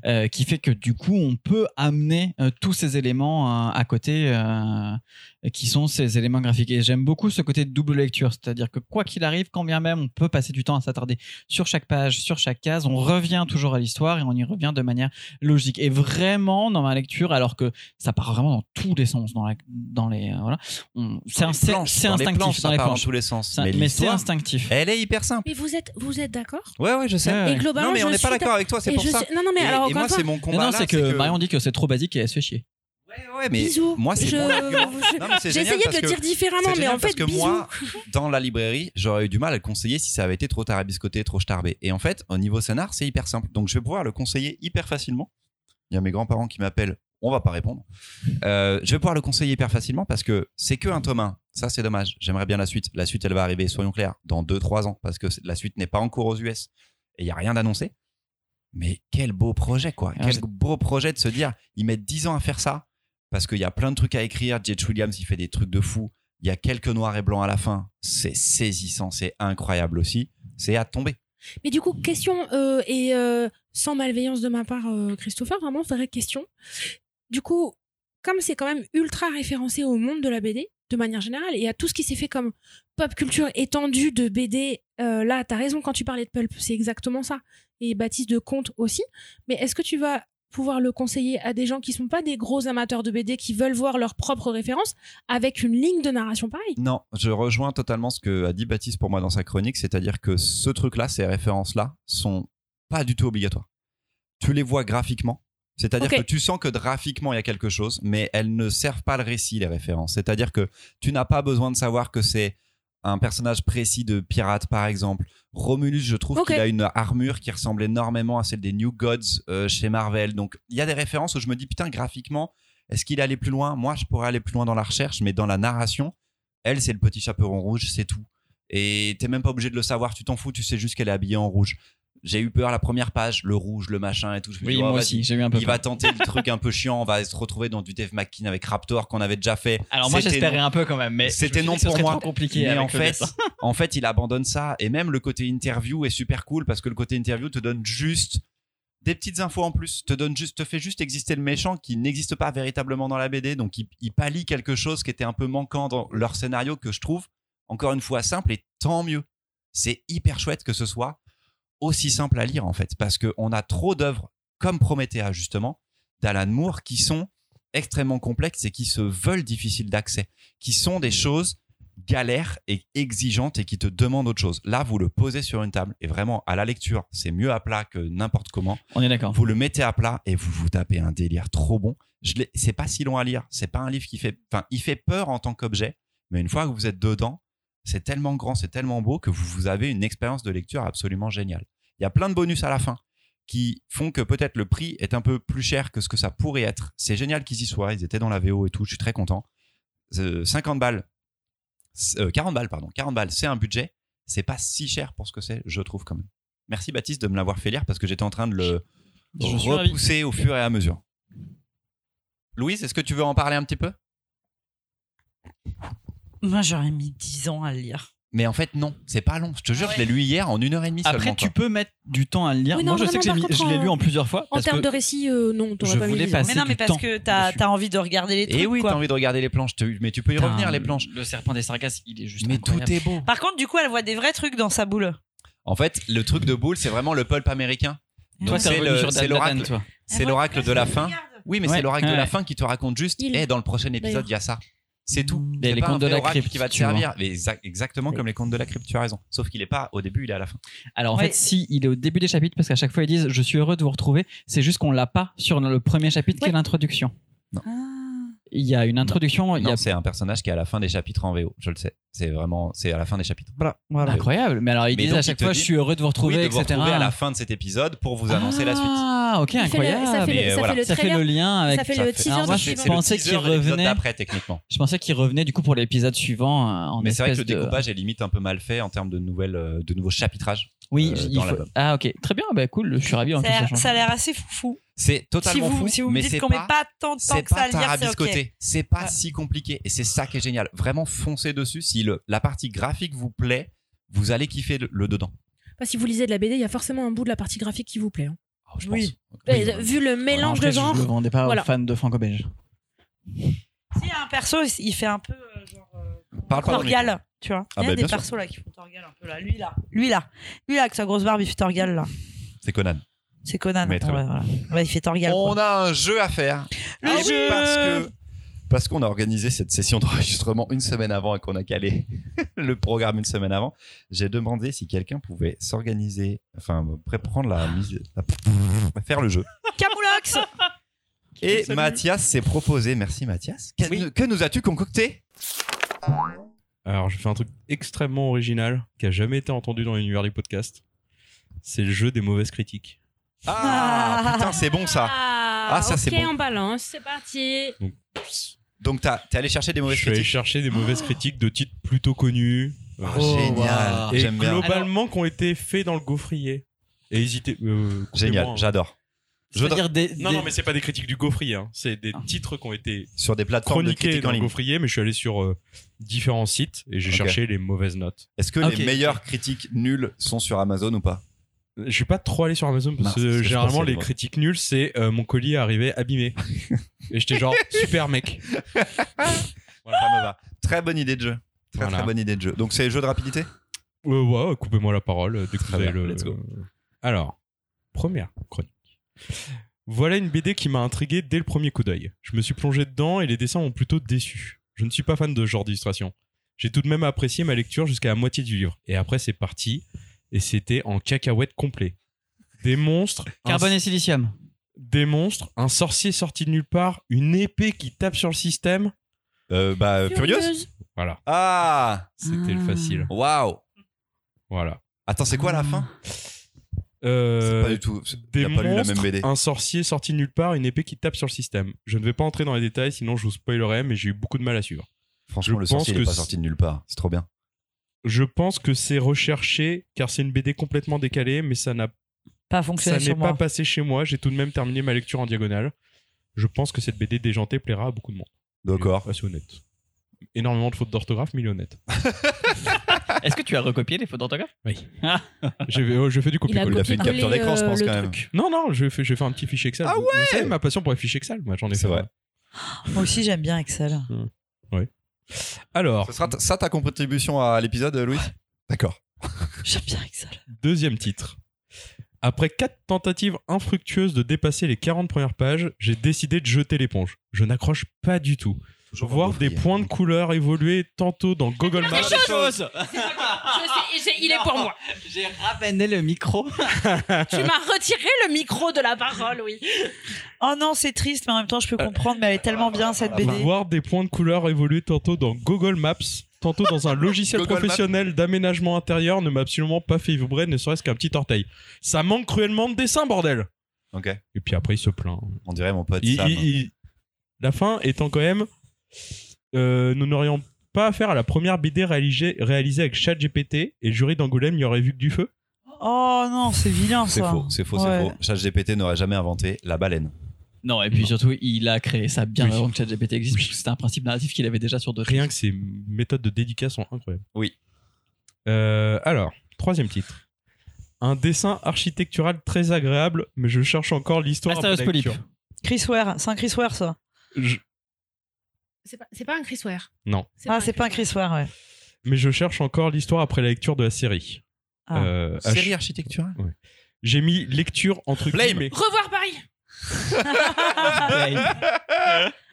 euh, qui fait que du coup, on peut amener euh, tous ces éléments euh, à côté, euh, qui sont ces éléments graphiques. Et j'aime beaucoup ce côté de double lecture, c'est-à-dire que quoi qu'il arrive, quand bien même on peut passer du temps à s'attarder sur chaque page, sur chaque case, on revient toujours à l'histoire et on y revient de manière logique. Et vraiment, dans ma lecture, alors que ça part vraiment dans tous les sens, dans, la, dans les euh, voilà, c'est c'est dans les instinctif planches, dans ça les part dans tous les sens. Un- Mais, Mais c'est instinctif. elle est hyper simple. Mais vous êtes, vous êtes d'accord? Ouais, ouais, je sais. Ouais, ouais. Et globalement, non, mais je on n'est suis pas d'accord avec toi, c'est pour ça. sais- Non, non, mais et, alors et encore moi, c'est mon combat. non, là, c'est que, Marion dit que c'est trop basique et elle se fait chier. Ouais, ouais, mais bisous. moi, c'est Je- J'ai essayé de le dire différemment, mais en fait, parce que bisous. moi, dans la librairie, j'aurais eu du mal à le conseiller si ça avait été trop tarabiscoté, trop starbé. Et en fait, au niveau scénar, c'est hyper simple. Donc, je vais pouvoir le conseiller hyper facilement. Il y a mes grands-parents qui m'appellent. On va pas répondre. Euh, je vais pouvoir le conseiller hyper facilement parce que c'est que un tome 1. Ça, c'est dommage. J'aimerais bien la suite. La suite, elle va arriver, soyons clairs, dans 2-3 ans parce que la suite n'est pas encore aux US et il y a rien d'annoncé. Mais quel beau projet, quoi. Ah, quel beau projet de se dire, ils mettent 10 ans à faire ça parce qu'il y a plein de trucs à écrire. J.H. Williams, il fait des trucs de fou. Il y a quelques noirs et blancs à la fin. C'est saisissant, c'est incroyable aussi. C'est à tomber. Mais du coup, question, euh, et euh, sans malveillance de ma part, euh, Christopher, vraiment, vraie question. Du coup, comme c'est quand même ultra référencé au monde de la BD, de manière générale, et à tout ce qui s'est fait comme pop culture étendue de BD, euh, là, t'as raison quand tu parlais de pulp, c'est exactement ça. Et Baptiste de Conte aussi. Mais est-ce que tu vas pouvoir le conseiller à des gens qui sont pas des gros amateurs de BD, qui veulent voir leurs propres références, avec une ligne de narration pareille? Non, je rejoins totalement ce que a dit Baptiste pour moi dans sa chronique, c'est-à-dire que ce truc-là, ces références-là, sont pas du tout obligatoires. Tu les vois graphiquement, c'est-à-dire que tu sens que graphiquement il y a quelque chose, mais elles ne servent pas le récit, les références. C'est-à-dire que tu n'as pas besoin de savoir que c'est un personnage précis de pirate, par exemple. Romulus, je trouve qu'il a une armure qui ressemble énormément à celle des New Gods euh, chez Marvel. Donc il y a des références où je me dis, putain, graphiquement, est-ce qu'il est allé plus loin? Moi, je pourrais aller plus loin dans la recherche, mais dans la narration, elle, c'est le petit chaperon rouge, c'est tout. Et t'es même pas obligé de le savoir, tu t'en fous, tu sais juste qu'elle est habillée en rouge. J'ai eu peur la première page, le rouge, le machin et tout. Je me Oui, dis, oh, moi vas-y, aussi, j'ai eu un peu Il peur. va tenter le truc un peu chiant, on va se retrouver dans du Dave McKean avec Raptor qu'on avait déjà fait. Alors moi, j'espérais non. un peu quand même, mais C'était non pour moi. trop compliqué. Mais en fait, en fait, il abandonne ça. Et même le côté interview est super cool parce que le côté interview te donne juste des petites infos en plus, te donne juste, te fait juste exister le méchant qui n'existe pas véritablement dans la BD. Donc, il, il pallie quelque chose qui était un peu manquant dans leur scénario que je trouve, encore une fois, simple et tant mieux. c'est hyper chouette que ce soit aussi simple à lire en fait, parce qu'on a trop d'œuvres comme Promethea justement d'Alan Moore qui sont extrêmement complexes et qui se veulent difficiles d'accès, qui sont des choses galères et exigeantes et qui te demandent autre chose. Là, vous le posez sur une table et vraiment à la lecture, c'est mieux à plat que n'importe comment. On est d'accord. Vous le mettez à plat et vous vous tapez un délire trop bon. Je c'est pas si long à lire. C'est pas un livre qui fait, enfin, il fait peur en tant qu'objet, mais une fois que vous êtes dedans, c'est tellement grand, c'est tellement beau que vous, vous avez une expérience de lecture absolument géniale. Il y a plein de bonus à la fin qui font que peut-être le prix est un peu plus cher que ce que ça pourrait être. C'est génial qu'ils y soient. Ils étaient dans la VO et tout. Je suis très content. Euh, 50 balles, euh, 40 balles, pardon. 40 balles, c'est un budget. C'est pas si cher pour ce que c'est, je trouve quand même. Merci Baptiste de me l'avoir fait lire parce que j'étais en train de le Je repousser au fur et à mesure. Louise, est-ce que tu veux en parler un petit peu? Moi, j'aurais mis 10 ans à le lire. Mais en fait, non, c'est pas long. Je te jure, Ah je l'ai lu hier en une heure et demie Après, seulement. tu quoi. peux mettre du temps à le lire. Oui, non, Moi, je sais que j'ai mis- par je l'ai contre, lu en plusieurs fois. En parce termes que de récit, euh, non, t'aurais je pas mis voulais ans. passer Mais non, du mais parce temps que t'as dessus. as envie de regarder les trucs. Et oui, quoi. t'as envie de regarder les planches, te- mais tu peux y Putain, revenir les planches. Le serpent des sargasses, il est juste Mais incroyable. tout est beau. Par contre, du coup, elle voit des vrais trucs dans sa boule. En fait, le truc de boule, c'est vraiment le pulp américain. Toi, Donc, t'es c'est revenu le- sur c'est Daldadan, l'oracle. toi. C'est l'oracle de la fin. Oui, mais Ouais, c'est l'oracle de ouais. la fin qui te raconte juste. Il- Et dans le prochain épisode, il y a ça. C'est tout. C'est les un de la crypte, qui va te servir. Mais exa- exactement comme les contes de la crypte, tu as raison. Sauf qu'il est pas au début, il est à la fin. Alors en Ouais. fait, si il est au début des chapitres, parce qu'à chaque fois ils disent je suis heureux de vous retrouver, c'est juste qu'on l'a pas sur le premier chapitre qui est l'introduction. Ah. Il y a une introduction, Non, a c'est un personnage qui est à la fin des chapitres en VO. Je le sais. C'est vraiment, c'est à la fin des chapitres. Voilà. voilà. incroyable. Mais alors ils Mais disent donc, à chaque fois dit- je suis heureux de vous retrouver, oui, de vous etc. retrouver à la fin de cet épisode pour vous annoncer la suite. Ah ok incroyable. ça fait Mais, le, ça voilà. fait le Ça fait trailer. le lien avec. ça fait le teaser Alors, moi, du je pensais qu'il revenait. d'après, techniquement. Je pensais qu'il revenait du coup pour l'épisode suivant euh, en Mais c'est vrai que le découpage est limite un peu mal fait en termes de nouvelles, euh, de nouveaux chapitrages. Oui, euh, il dans faut-. Ah ok, très bien, bah cool, je suis ravi Ça a ça a l'air assez foufou. C'est Si totalement vous, fou, si vous me mais dites c'est qu'on pas, met pas tant de temps que ça à lire, c'est. C'est pas Ouais. si compliqué et c'est ça qui est génial. Vraiment foncez dessus. Si le, la partie graphique vous plaît, vous allez kiffer le, le dedans. Bah, si vous lisez de la BD, il y a forcément un bout de la partie graphique qui vous plaît. hein. Oh, je Oui. pense. Et, vu le mélange de genres, Je le vendais pas Voilà. aux fans de franco-belge. Si, un perso, il fait un peu euh, genre. euh, Parle. Torgal, tu vois. Ah il y a bah, des sûr. persos là qui font Torgal un peu là. Lui là. Lui là. Lui là, avec sa grosse barbe, il fait Torgal là. C'est Conan. C'est Conan. Mais très Ouais, bien. voilà. Ouais, il fait Torgal. On quoi. a un jeu à faire. Le Ah oui, parce que parce qu'on a organisé cette session d'enregistrement une semaine avant et qu'on a calé le programme une semaine avant, j'ai demandé si quelqu'un pouvait s'organiser, enfin prendre la mise, la- faire le jeu. Camoulox Et Mathias s'est proposé, merci Mathias. Que, Oui. que nous as-tu concocté? Alors, je fais un truc extrêmement original qui a jamais été entendu dans l'univers du podcast. C'est le jeu des mauvaises critiques. Ah putain, c'est bon ça. Ah, Ah, ça, c'est ok, bon. on balance, c'est parti. Donc t'as- t'es allé chercher des Je mauvaises suis allé critiques. chercher des mauvaises critiques de titres plutôt connus. Oh, Oh, génial, wow. et j'aime bien. globalement qui ont été faits dans le gaufrier. Et hésitez. euh, Génial, coupez-moi, hein. j'adore. Je C'est-à-dire des, Non, des- non, mais c'est pas des critiques du gaufrier. hein. C'est des Ah. titres qui ont été Sur des plateformes de chroniqués critiques en dans le ligne. gaufrier, mais je suis allé sur euh, différents sites et j'ai Ok. cherché les mauvaises notes. Est-ce que Ok, les meilleures critiques nulles sont sur Amazon ou pas? Je suis pas trop allé sur Amazon parce que généralement les critiques nulles c'est euh, mon colis est arrivé abîmé. et j'étais genre super mec. Voilà, ça me va. Très bonne idée de jeu. Très Voilà. très bonne idée de jeu. Donc c'est jeu de rapidité? Euh, ouais, coupez-moi la parole. euh, Dès que vous avez bien, le... let's go. Alors, première chronique. Voilà une BD qui m'a intrigué dès le premier coup d'œil. Je me suis plongé dedans et les dessins m'ont plutôt déçu. Je ne suis pas fan de ce genre d'illustration. J'ai tout de même apprécié ma lecture jusqu'à la moitié du livre. Et après, c'est parti. Et c'était en cacahuète complet. Des monstres, Carbone et silicium. des monstres, un sorcier sorti de nulle part, une épée qui tape sur le système. euh, Bah, Furieuse Voilà, Ah c'était le Ah. facile. Waouh Voilà. Attends, c'est quoi la fin? Euh, C'est pas du tout. des pas lu la monstres, même BD. un sorcier sorti de nulle part, une épée qui tape sur le système. Je ne vais pas entrer dans les détails, sinon je vous spoilerai, mais j'ai eu beaucoup de mal à suivre. Franchement, je le pense sorcier il est que pas c'est- sorti de nulle part. C'est trop bien. Je pense que c'est recherché, car c'est une BD complètement décalée, mais ça n'a Pas ça fonctionné n'est sur pas passé chez moi. J'ai tout de même terminé ma lecture en diagonale. Je pense que cette BD déjantée plaira à beaucoup de monde. D'accord. Assez honnête. Énormément de fautes d'orthographe, mais il est honnête. Est-ce que tu as recopié les fautes d'orthographe? J'ai oh, je fais du Il a copier-coller. Il a fait une capture d'écran, je euh, pense, le quand même. truc. Non, non, je fais, je fais un petit fichier Excel. Ah Vous- Vous savez ma passion pour les fichiers Excel Moi, j'en ai C'est fait. vrai. Moi aussi, j'aime bien Excel. Alors, Ce sera ça ta contribution à l'épisode, Louis? D'accord. J'aime bien Excel. Deuxième titre. Après quatre tentatives infructueuses de dépasser les 40 premières pages, j'ai décidé de jeter l'éponge. Je n'accroche pas du tout. Voir des points de couleur évoluer tantôt dans Google Maps. chose Je il est pour moi. J'ai ramené le micro. Tu m'as retiré le micro de la parole, oui. Oh non, c'est triste, mais en même temps, je peux comprendre, mais elle est tellement bien cette BD. Voir des points de couleur évoluer tantôt dans Google Maps, tantôt dans un logiciel Google professionnel d'aménagement intérieur ne m'a absolument pas fait vibrer, ne serait-ce qu'un petit orteil. Ça manque cruellement de dessin, bordel Ok. Et puis après, il se plaint. On dirait mon pote Il- Sam. il- il- La fin étant quand même... euh, nous n'aurions pas affaire à la première BD réalisée, réalisée avec ChatGPT et le jury d'Angoulême n'y aurait vu que du feu? Oh non, c'est vilain ça. C'est faux, c'est faux, Ouais. c'est faux. ChatGPT n'aurait jamais inventé la baleine. Non, et puis surtout, il a créé ça bien Oui. avant que ChatGPT existe, Oui. parce que c'était un principe narratif qu'il avait déjà sur d'autres. Rien que ses méthodes de dédicace sont incroyables. Oui. Euh, alors, troisième titre. Un dessin architectural très agréable, mais je cherche encore l'histoire. Astérios après Polype. lecture. Chris Ware, c'est un Chris Ware ça. Je- C'est pas, c'est pas un Chris Ware. Non. Ah, c'est pas un Chris Ware, ouais. Mais je cherche encore l'histoire après la lecture de la série. Ah. Euh, Série H- architecturale J'ai mis lecture entre Blame. guillemets. Revoir Paris.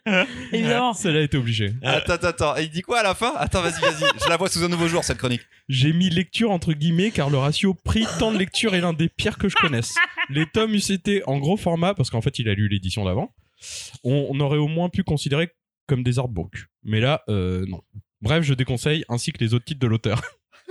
Évidemment. Celle-là été obligée. Attends, attends, attends. Et il dit quoi à la fin? Attends, vas-y, vas-y. Je la vois sous un nouveau jour, cette chronique. J'ai mis lecture entre guillemets car le ratio prix-temps de lecture est l'un des pires que je connaisse. Les tomes eussent été en gros format, parce qu'en fait il a lu l'édition d'avant, on, on aurait au moins pu considérer comme des artbooks. Mais là, euh, non. Bref, je déconseille, ainsi que les autres titres de l'auteur.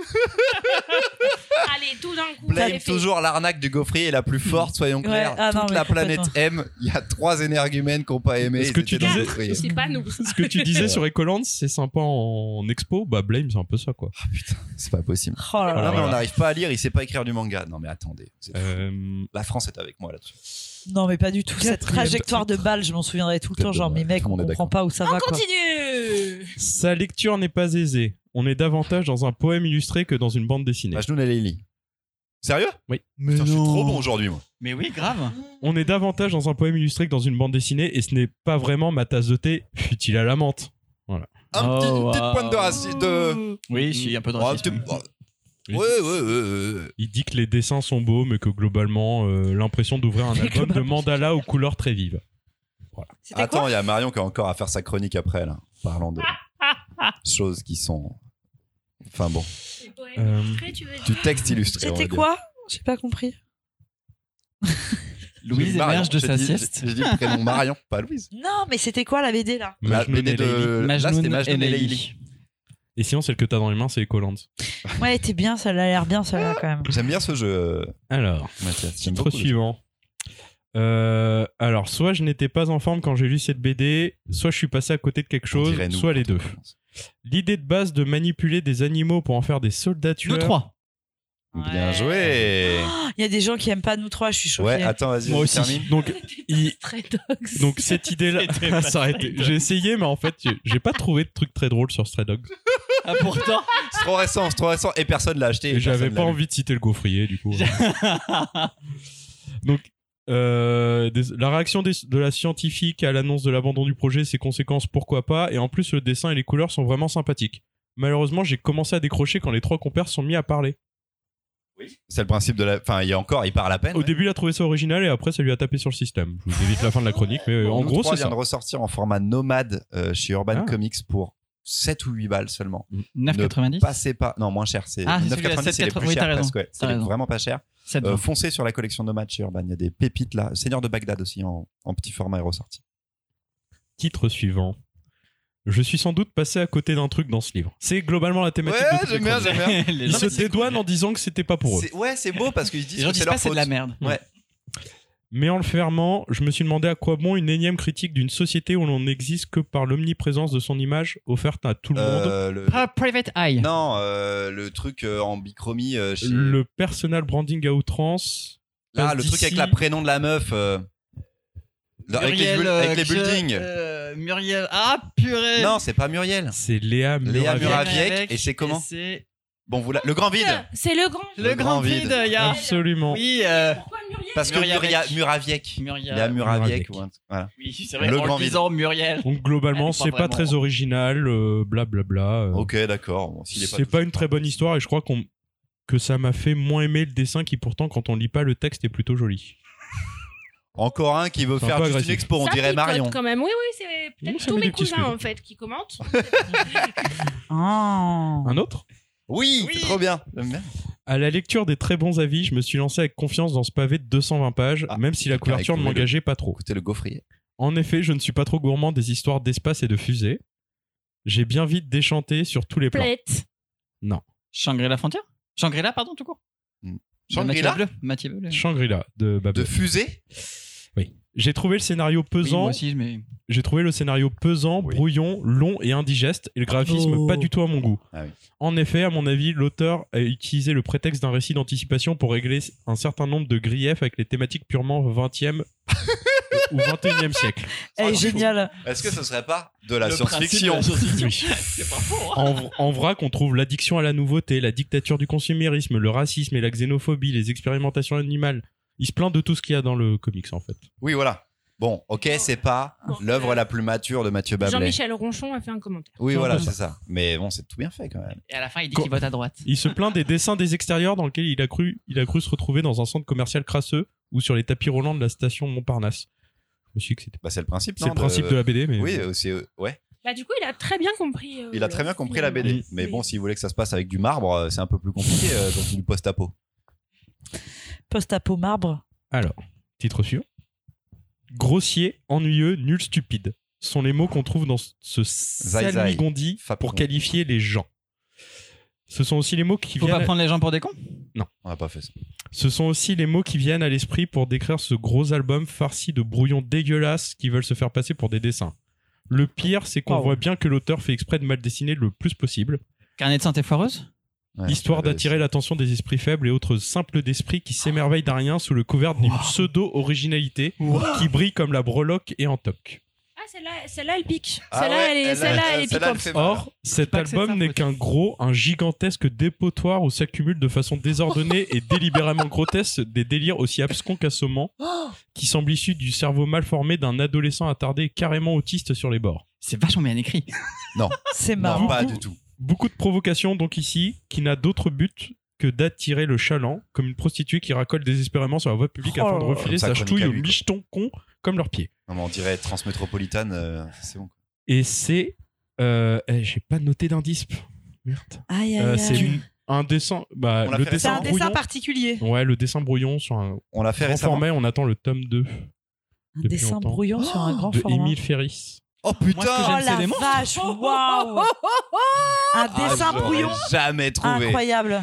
Allez, tout d'un coup. Blame c'est fait. toujours l'arnaque du gaufrier est la plus forte, soyons clairs. Ouais, ah non, Toute mais la planète aime. Il y a trois énergumènes qui n'ont pas aimé. Ils que tu disais- gaufrier. C'est pas nous. Ce que tu disais sur Ecoland, c'est sympa en expo, bah Blame c'est un peu ça quoi. Ah putain, c'est pas possible. Oh là là. non, mais on n'arrive pas à lire, il sait pas écrire du manga. Non, mais attendez. Euh, La France est avec moi là-dessus. Non, mais pas du tout. Cette trajectoire de balle, je m'en souviendrai tout le temps. Genre, mais mec, on comprend pas où ça On va quoi. continue. sa lecture n'est pas aisée. On est davantage dans un poème illustré que dans une bande dessinée. Majnoun et Leili. Sérieux? Oui. Putain, je suis trop bon aujourd'hui, moi. Mais oui, grave. On est davantage dans un poème illustré que dans une bande dessinée et ce n'est pas vraiment ma tasse de thé, fut-il à la menthe. Un Oh, petit, une petite wow. pointe de racisme. De... Oui, si, un peu de Oh, un racisme. oh. Oui. Ouais, ouais. Il dit que les dessins sont beaux, mais que globalement, euh, l'impression d'ouvrir un album de mandala aux couleurs très vives. C'était Attends, quoi il y a Marion qui a encore à faire sa chronique après, là. Parlant de choses qui sont. Enfin bon, Euh, Après, tu veux dire. du texte illustré. C'était quoi? J'ai pas compris. Louise dit Marion, émerge de sa dit- sieste. J'ai dit le prénom Marion, pas Louise. Non, mais c'était quoi la BD là? La Majnoun BD. Là, c'était et Leili. Et sinon, celle que t'as dans les mains, c'est Ecoland. Ouais, était bien, ça a l'air bien, celle-là quand même. J'aime bien ce jeu, Alors, Mathias. J'aime titre beaucoup suivant. Euh, alors, soit je n'étais pas en forme quand j'ai lu cette BD, soit je suis passé à côté de quelque chose, soit les deux. L'idée de base de manipuler des animaux pour en faire des soldats Nous tueurs. trois. Bien Ouais. joué. Il y a des gens qui aiment pas nous trois, je suis choquée. Ouais, attends, vas-y, Moi aussi. termine. Donc, il- Stray Dogs. donc cette idée-là, ça aurait été- j'ai essayé, mais en fait, j'ai- pas trouvé de truc très drôle sur Stray Dogs. Ah, pourtant. C'est trop récent, c'est trop récent. Et personne l'a acheté. Et j'avais pas envie de citer le gaufrier, du coup. Donc, euh, des- la réaction des- de la scientifique à l'annonce de l'abandon du projet, ses conséquences, pourquoi pas. Et en plus, le dessin et les couleurs sont vraiment sympathiques. Malheureusement, j'ai commencé à décrocher quand les trois compères sont mis à parler. C'est le principe de la. Enfin, il y a encore, il parle à peine. Au ouais. début, il a trouvé ça original et après, ça lui a tapé sur le système. Je vous évite la fin de la chronique, mais euh, en gros, c'est vient ça. de ressortir en format nomade euh, chez Urban Ah. Comics pour 7 ou 8 balles seulement. 9,90 Passez pas. Non, moins cher. C'est Ah, c'est celui à 9,90, c'est les 7,80. plus Oui, chers t'as raison. ouais. C'est vraiment pas cher. Euh, foncez sur la collection nomade chez Urban. Il y a des pépites là. Seigneur de Bagdad aussi en, en petit format est ressorti. Titre suivant. Je suis sans doute passé à côté d'un truc dans ce livre. C'est globalement la thématique de toutes les chroniques. j'aime bien. Ils se dédouanent en disant que c'était pas pour eux. Ouais, c'est beau parce qu'ils les disent gens que disent c'est pas leur c'est de la faute. merde. Ouais. Mais en le fermant, je me suis demandé à quoi bon une énième critique d'une société où l'on n'existe que par l'omniprésence de son image offerte à tout le monde. Euh, le- Pas Private Eye. Non, euh, le truc euh, en bichromie euh, chez... Le personal branding à outrance. Là, passe le truc avec le prénom de la meuf. euh, avec les, euh, avec les que- buildings. euh, Muriel. Ah, purée. Non, c'est pas Muriel. C'est Léa Léa Muraviec. Muraviec. et c'est comment c'est Bon, vous la- le grand vide. C'est le grand. Le, Le grand vide. Il y a. Absolument. Oui, euh, Pourquoi Muriel Parce que. Muria, Muraviec. Muriel. Léa Muraviec. Muraviec. ou un- Voilà. Oui, c'est vrai. Le en grand le vide. disant Muriel. Donc globalement, Elle c'est pas vraiment- très original, euh, blablabla. euh. Ok, d'accord. Bon, s'il est c'est pas une très bonne histoire et je crois qu'on que ça m'a fait moins aimer le dessin qui pourtant quand on lit pas le texte est plutôt joli. Encore un qui veut C'est un faire peu juste une expo, on Ça dirait picote Marion. quand même. Oui, oui, c'est peut-être ça tous met mes des petits cousins en fait qui commentent. Oh. Un autre? Oui, c'est trop bien. J'aime bien. À la lecture des très bons avis, je me suis lancé avec confiance dans ce pavé de 220 pages, Ah, même si la couverture ne m'engageait pas trop. Écoutez le gaufrier. En effet, je ne suis pas trop gourmand des histoires d'espace et de fusées. J'ai bien vite déchanté sur tous les plans. Plate. Shangri-La Frontière? Shangri-La, pardon, tout court? De Shangri-La Mathieu Bleu. Shangri-La de fusée Oui. J'ai trouvé le scénario Oui, pesant. moi aussi, mais. J'ai trouvé le scénario pesant, Oui. brouillon, long et indigeste, et le graphisme Oh. pas du tout à mon goût. Ah oui. En effet, à mon avis, l'auteur a utilisé le prétexte d'un récit d'anticipation pour régler un certain nombre de griefs avec les thématiques purement 20e ou 21e siècle. Elle est géniale. Est-ce que ce serait pas de la science-fiction. C'est pas faux. hein. En, en vrac, on trouve l'addiction à la nouveauté, la dictature du consumérisme, le racisme et la xénophobie, les expérimentations animales. Il se plaint de tout ce qu'il y a dans le comics, en fait. Oui, voilà. Bon, ok, c'est pas Bon, l'œuvre la plus mature de Mathieu Babelet. Jean-Michel Ronchon a fait un commentaire. Oui, voilà, c'est ça. Mais bon, c'est tout bien fait quand même. Et à la fin, il dit qu'il vote à droite. Il se plaint des dessins des extérieurs dans lesquels il a cru, il a cru se retrouver dans un centre commercial crasseux ou sur les tapis roulants de la station Montparnasse. Je me suis dit que c'était Bah, c'est le principe, c'est le principe de la BD, mais Oui, euh, c'est euh, ouais. Bah du coup, il a très bien compris. euh, Il a très bien compris la BD. Mais bon, s'il voulait que ça se passe avec du marbre, c'est un peu plus compliqué euh, dans du post-apo. Post-apo marbre. Alors, titre suivant. Grossier, ennuyeux, nul, stupide sont les mots qu'on trouve dans ce salmigondi pour qualifier les gens. Ce sont aussi les mots qui Faut viennent. pas prendre les gens pour des cons? On n'a pas fait ça. Ce sont aussi les mots qui viennent à l'esprit pour décrire ce gros album farci de brouillons dégueulasses qui veulent se faire passer pour des dessins. Le pire, c'est qu'on Wow. voit bien que l'auteur fait exprès de mal dessiner le plus possible, Carnet de santé foireuse Ouais, histoire d'attirer l'attention des esprits faibles et autres simples d'esprit qui s'émerveillent d'un rien sous le couvert d'une pseudo-originalité qui brille comme la breloque et en toc. Ah, celle-là, celle-là, elle pique. Ah celle-là, ouais, elle est, elle- celle-là, elle- elle est celle-là, elle piquante. fait mal. Or, cet pas que c'est album n'est qu'un gros, un gigantesque dépotoir où s'accumulent de façon désordonnée et délibérément grotesque des délires aussi abscons qu'assommants qui semblent issus du cerveau mal formé d'un adolescent attardé carrément autiste sur les bords. C'est vachement bien écrit. C'est Non, marrant. pas du tout. Beaucoup de provocations donc ici, qui n'a d'autre but que d'attirer le chaland, comme une prostituée qui racole désespérément sur la voie publique Oh afin de là là. refiler Comme sa sa chronique ch'touille aux lui, quoi. michetons cons comme leurs pieds. Non, mais on dirait transmétropolitane, euh, c'est bon. Et c'est... Euh, eh, J'ai pas noté d'indice. Merde. Aïe, aïe, Euh, aïe. c'est une- un dessin... Bah, On l'a le fait C'est dessin un dessin brouillon... particulier. Ouais, le dessin brouillon sur un On l'a fait grand récemment. format, on attend le tome 2 Un Depuis dessin longtemps. brouillon sur un grand de format. Émile Ferris. Oh Moi, ce que putain Oh c'est la les monstres. vache, waouh Un Ah, dessin j'aurais brouillon Jamais trouvé. incroyable.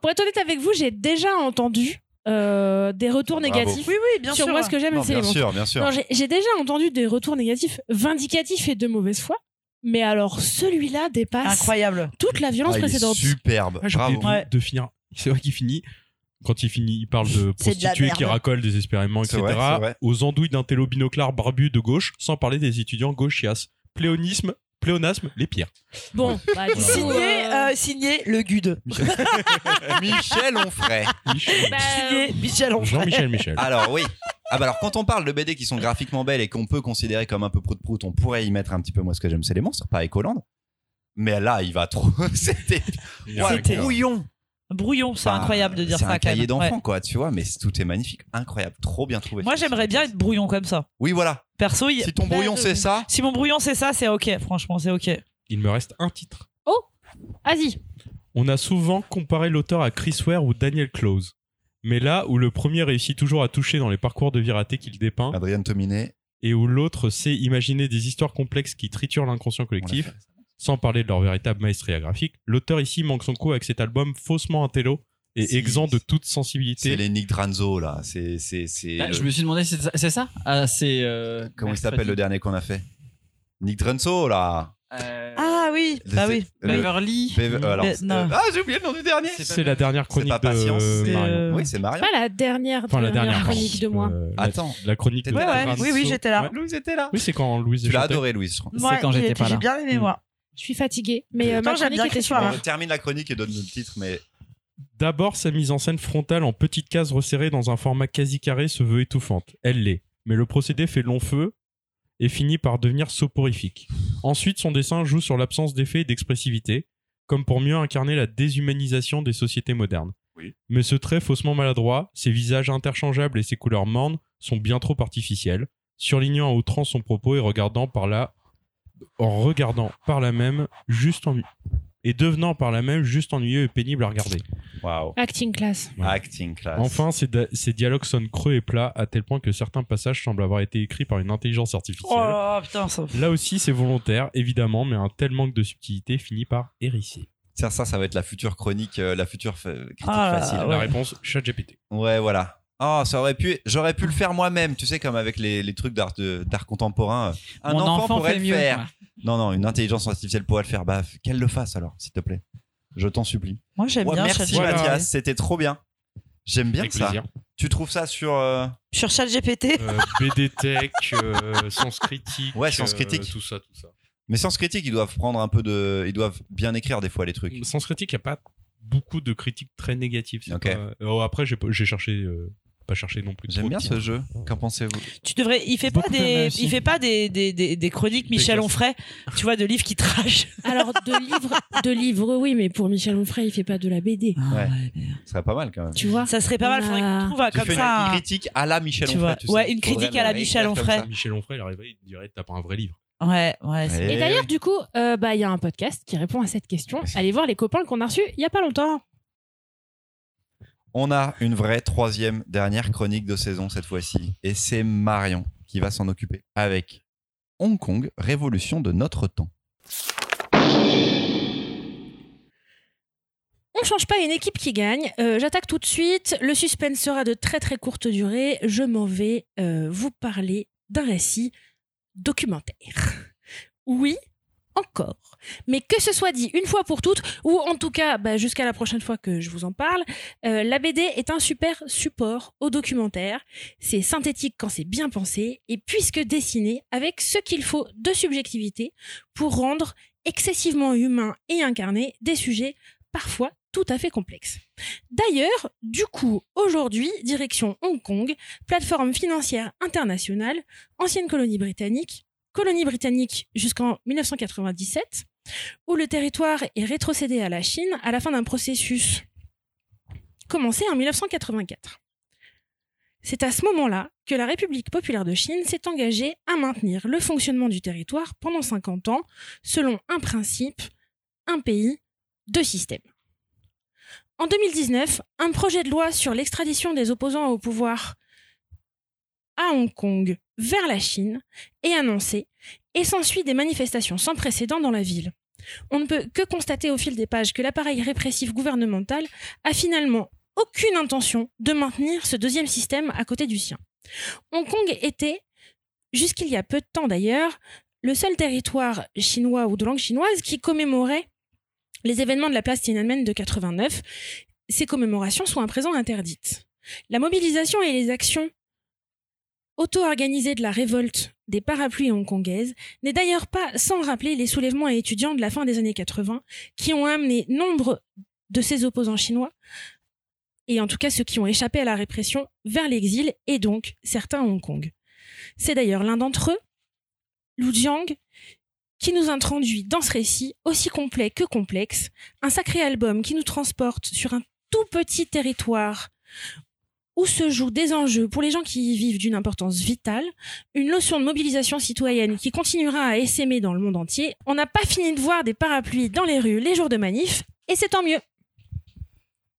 Pour être honnête avec vous, j'ai déjà entendu euh, des retours Bravo. négatifs Oui, oui, bien sur sûr. moi ce que j'aime, c'est les bien sûr, bien sûr. Non, j'ai- j'ai déjà entendu des retours négatifs vindicatifs et de mauvaise foi, mais alors celui-là dépasse Incroyable. toute la violence Ah, il est précédente. superbe. Ah, j'ai oublié Bravo. de, Ouais. de finir. C'est vrai qu'il finit. Quand il finit, il parle de prostituées qui racolent désespérément, C'est etc. vrai, c'est vrai. Aux andouilles d'un télo binoclard barbu de gauche, sans parler des étudiants gauchias. Pléonisme, pléonasme, les pires. Bon, bah, du coup, Signé, euh, euh, signé le Gude. Michel Onfray. Michel- bah, Signé Michel Onfray. Jean-Michel Michel. Alors oui. Ah bah alors quand on parle de BD qui sont graphiquement belles et qu'on peut considérer comme un peu prout prout, on pourrait y mettre un petit peu moi ce que j'aime c'est les monstres, pas Ecoland. Mais là il va trop. C'était Ouais, C'était brouillon. Brouillon, c'est incroyable de dire C'est ça un quand cahier d'enfant Ouais. quoi, tu vois, mais c'est- tout est magnifique, incroyable, trop bien trouvé. Moi, j'aimerais bien être brouillon comme ça. Oui voilà. Perso, il- Si ton brouillon c'est ça, si mon brouillon c'est ça, c'est ok. Franchement, c'est ok. Il me reste un titre. Vas-y. On a souvent comparé l'auteur à Chris Ware ou Daniel Close. Mais là où le premier réussit toujours à toucher dans les parcours de vie ratés qu'il dépeint, Adrien Tominé. et où l'autre sait imaginer des histoires complexes qui triturent l'inconscient collectif. Sans parler de leur véritable maestria graphique, l'auteur ici manque son coup avec cet album faussement intello et Si. exempt de toute C'est sensibilité. les Nick Dranzo là, c'est c'est c'est Ah, le- Je me suis demandé, c'est ça- c'est ça? Ah, c'est. euh, comment il s'appelle le dernier qu'on a fait? Nick Dranzo là. Euh, Ah oui, bah oui. Beverly. Bev- euh, alors, c'est- non. euh, ah j'ai oublié le nom du dernier. C'est la dernière C'est chronique pas patience, de c'est Marion. euh, Oui c'est Marion. Pas la dernière, Enfin, la dernière chronique de moi. Euh, la- Attends. La chronique de Ouais, oui, oui, j'étais là. Ouais. Louise était là. Oui, c'est quand Louise Tu l'as adoré Louise. je crois. C'est quand j'ai- j'étais pas J'ai là. bien aimé moi. Je suis fatiguée, mais euh, ma chronique était super. On termine la chronique et donne le titre mais D'abord, sa mise en scène frontale en petites cases resserrées dans un format quasi carré se veut étouffante. Elle l'est. Mais le procédé fait long feu et finit par devenir soporifique. Ensuite, son dessin joue sur l'absence d'effet et d'expressivité, comme pour mieux incarner la déshumanisation des sociétés modernes. Oui. Mais ce trait faussement maladroit, ses visages interchangeables et ses couleurs mornes sont bien trop artificiels, surlignant à outrance son propos et regardant par là, en regardant par là même juste ennuyeux et devenant par là même juste ennuyeux et pénible à regarder. Waouh. Acting class. Acting class. Enfin, ces, da- ces dialogues sonnent creux et plats à tel point que certains passages semblent avoir été écrits par une intelligence artificielle. Oh là là, putain, ça. Là aussi, c'est volontaire, évidemment, mais un tel manque de subtilité finit par hérisser. Ça, ça, ça va être la future chronique, euh, la future fa- critique Ah facile. La ouais. réponse, ChatGPT. Ouais, voilà. Ah, ça aurait pu, j'aurais pu le faire moi-même, tu sais, comme avec les, les trucs d'art, contemporain. Un Mon enfant, pourrait fait le mieux. faire. Non, non, une intelligence artificielle pourrait le faire. Bah, qu'elle le fasse alors, s'il te plaît. Je t'en supplie. Moi, j'aime Ouais, bien merci. Voilà. Mathias, c'était trop bien. J'aime bien Avec ça. plaisir. Tu trouves ça sur. euh, Sur ChatGPT, Euh, BD Tech, euh, Sens Critique. Ouais, Sens euh, Critique. tout ça, tout ça. Mais Sens Critique, ils doivent prendre un peu de. Ils doivent bien écrire des fois les trucs. Sens Critique, il n'y a pas beaucoup de critiques très négatives. c'est Ok. pas- Oh, après, j'ai cherché, euh, pas cherché non plus. J'aime bien ce jeu. Qu'en pensez-vous? Tu devrais. Il fait pas Beaucoup des. Il fait pas des des, des, des chroniques Michel. Onfray. Tu vois, de livres qui trashent. Alors, de livres, de livres, oui, mais pour Michel Onfray, il fait pas de la BD. Ouais. Ce serait pas mal quand même. Tu vois Ça serait pas mal. Faudrait qu'on trouve un Tu comme fais ça. une un- critique à la Michel Tu Onfray. vois. tu sais. Ouais, une critique à la Michel Onfray. Michel Onfray, il arriverait, il dirait T'as pas un vrai livre. Ouais, ouais. Et d'ailleurs, du coup, euh, bah, il y a un podcast qui répond à cette question. Allez voir les copains qu'on a reçus il y a pas longtemps. On a une vraie troisième dernière chronique de saison cette fois-ci. Et c'est Marion qui va s'en occuper avec Hong Kong, révolution de notre temps. On change pas une équipe qui gagne. Euh, J'attaque tout de suite. Le suspense sera de très très courte durée. Je m'en vais euh, vous parler d'un récit documentaire. Oui, encore. Mais que ce soit dit une fois pour toutes, ou en tout cas bah, jusqu'à la prochaine fois que je vous en parle, euh, la BD est un super support au documentaire. C'est synthétique quand c'est bien pensé, et puisque dessiné avec ce qu'il faut de subjectivité pour rendre excessivement humain et incarné des sujets parfois tout à fait complexes. D'ailleurs, du coup, aujourd'hui, direction Hong Kong, plateforme financière internationale, ancienne colonie britannique, colonie britannique jusqu'en 1997, où le territoire est rétrocédé à la Chine à la fin d'un processus commencé en 1984. C'est à ce moment-là que la République populaire de Chine s'est engagée à maintenir le fonctionnement du territoire pendant 50 ans selon un principe, un pays, deux systèmes. En 2019, un projet de loi sur l'extradition des opposants au pouvoir à Hong Kong vers la Chine est annoncé et s'ensuit des manifestations sans précédent dans la ville. On ne peut que constater au fil des pages que l'appareil répressif gouvernemental a finalement aucune intention de maintenir ce deuxième système à côté du sien. Hong Kong était, jusqu'il y a peu de temps d'ailleurs, le seul territoire chinois ou de langue chinoise qui commémorait les événements de la place Tiananmen de 89. Ces commémorations sont à présent interdites. La mobilisation et les actions auto-organisées de la révolte des parapluies hongkongaises n'est d'ailleurs pas sans rappeler les soulèvements étudiants de la fin des années 80 qui ont amené nombre de ces opposants chinois, et en tout cas ceux qui ont échappé à la répression, vers l'exil et donc certains à Hong Kong. C'est d'ailleurs l'un d'entre eux, Lu Jiang, qui nous introduit dans ce récit aussi complet que complexe, un sacré album qui nous transporte sur un tout petit territoire où se jouent des enjeux pour les gens qui y vivent d'une importance vitale, une notion de mobilisation citoyenne qui continuera à essaimer dans le monde entier. On n'a pas fini de voir des parapluies dans les rues les jours de manif, et c'est tant mieux.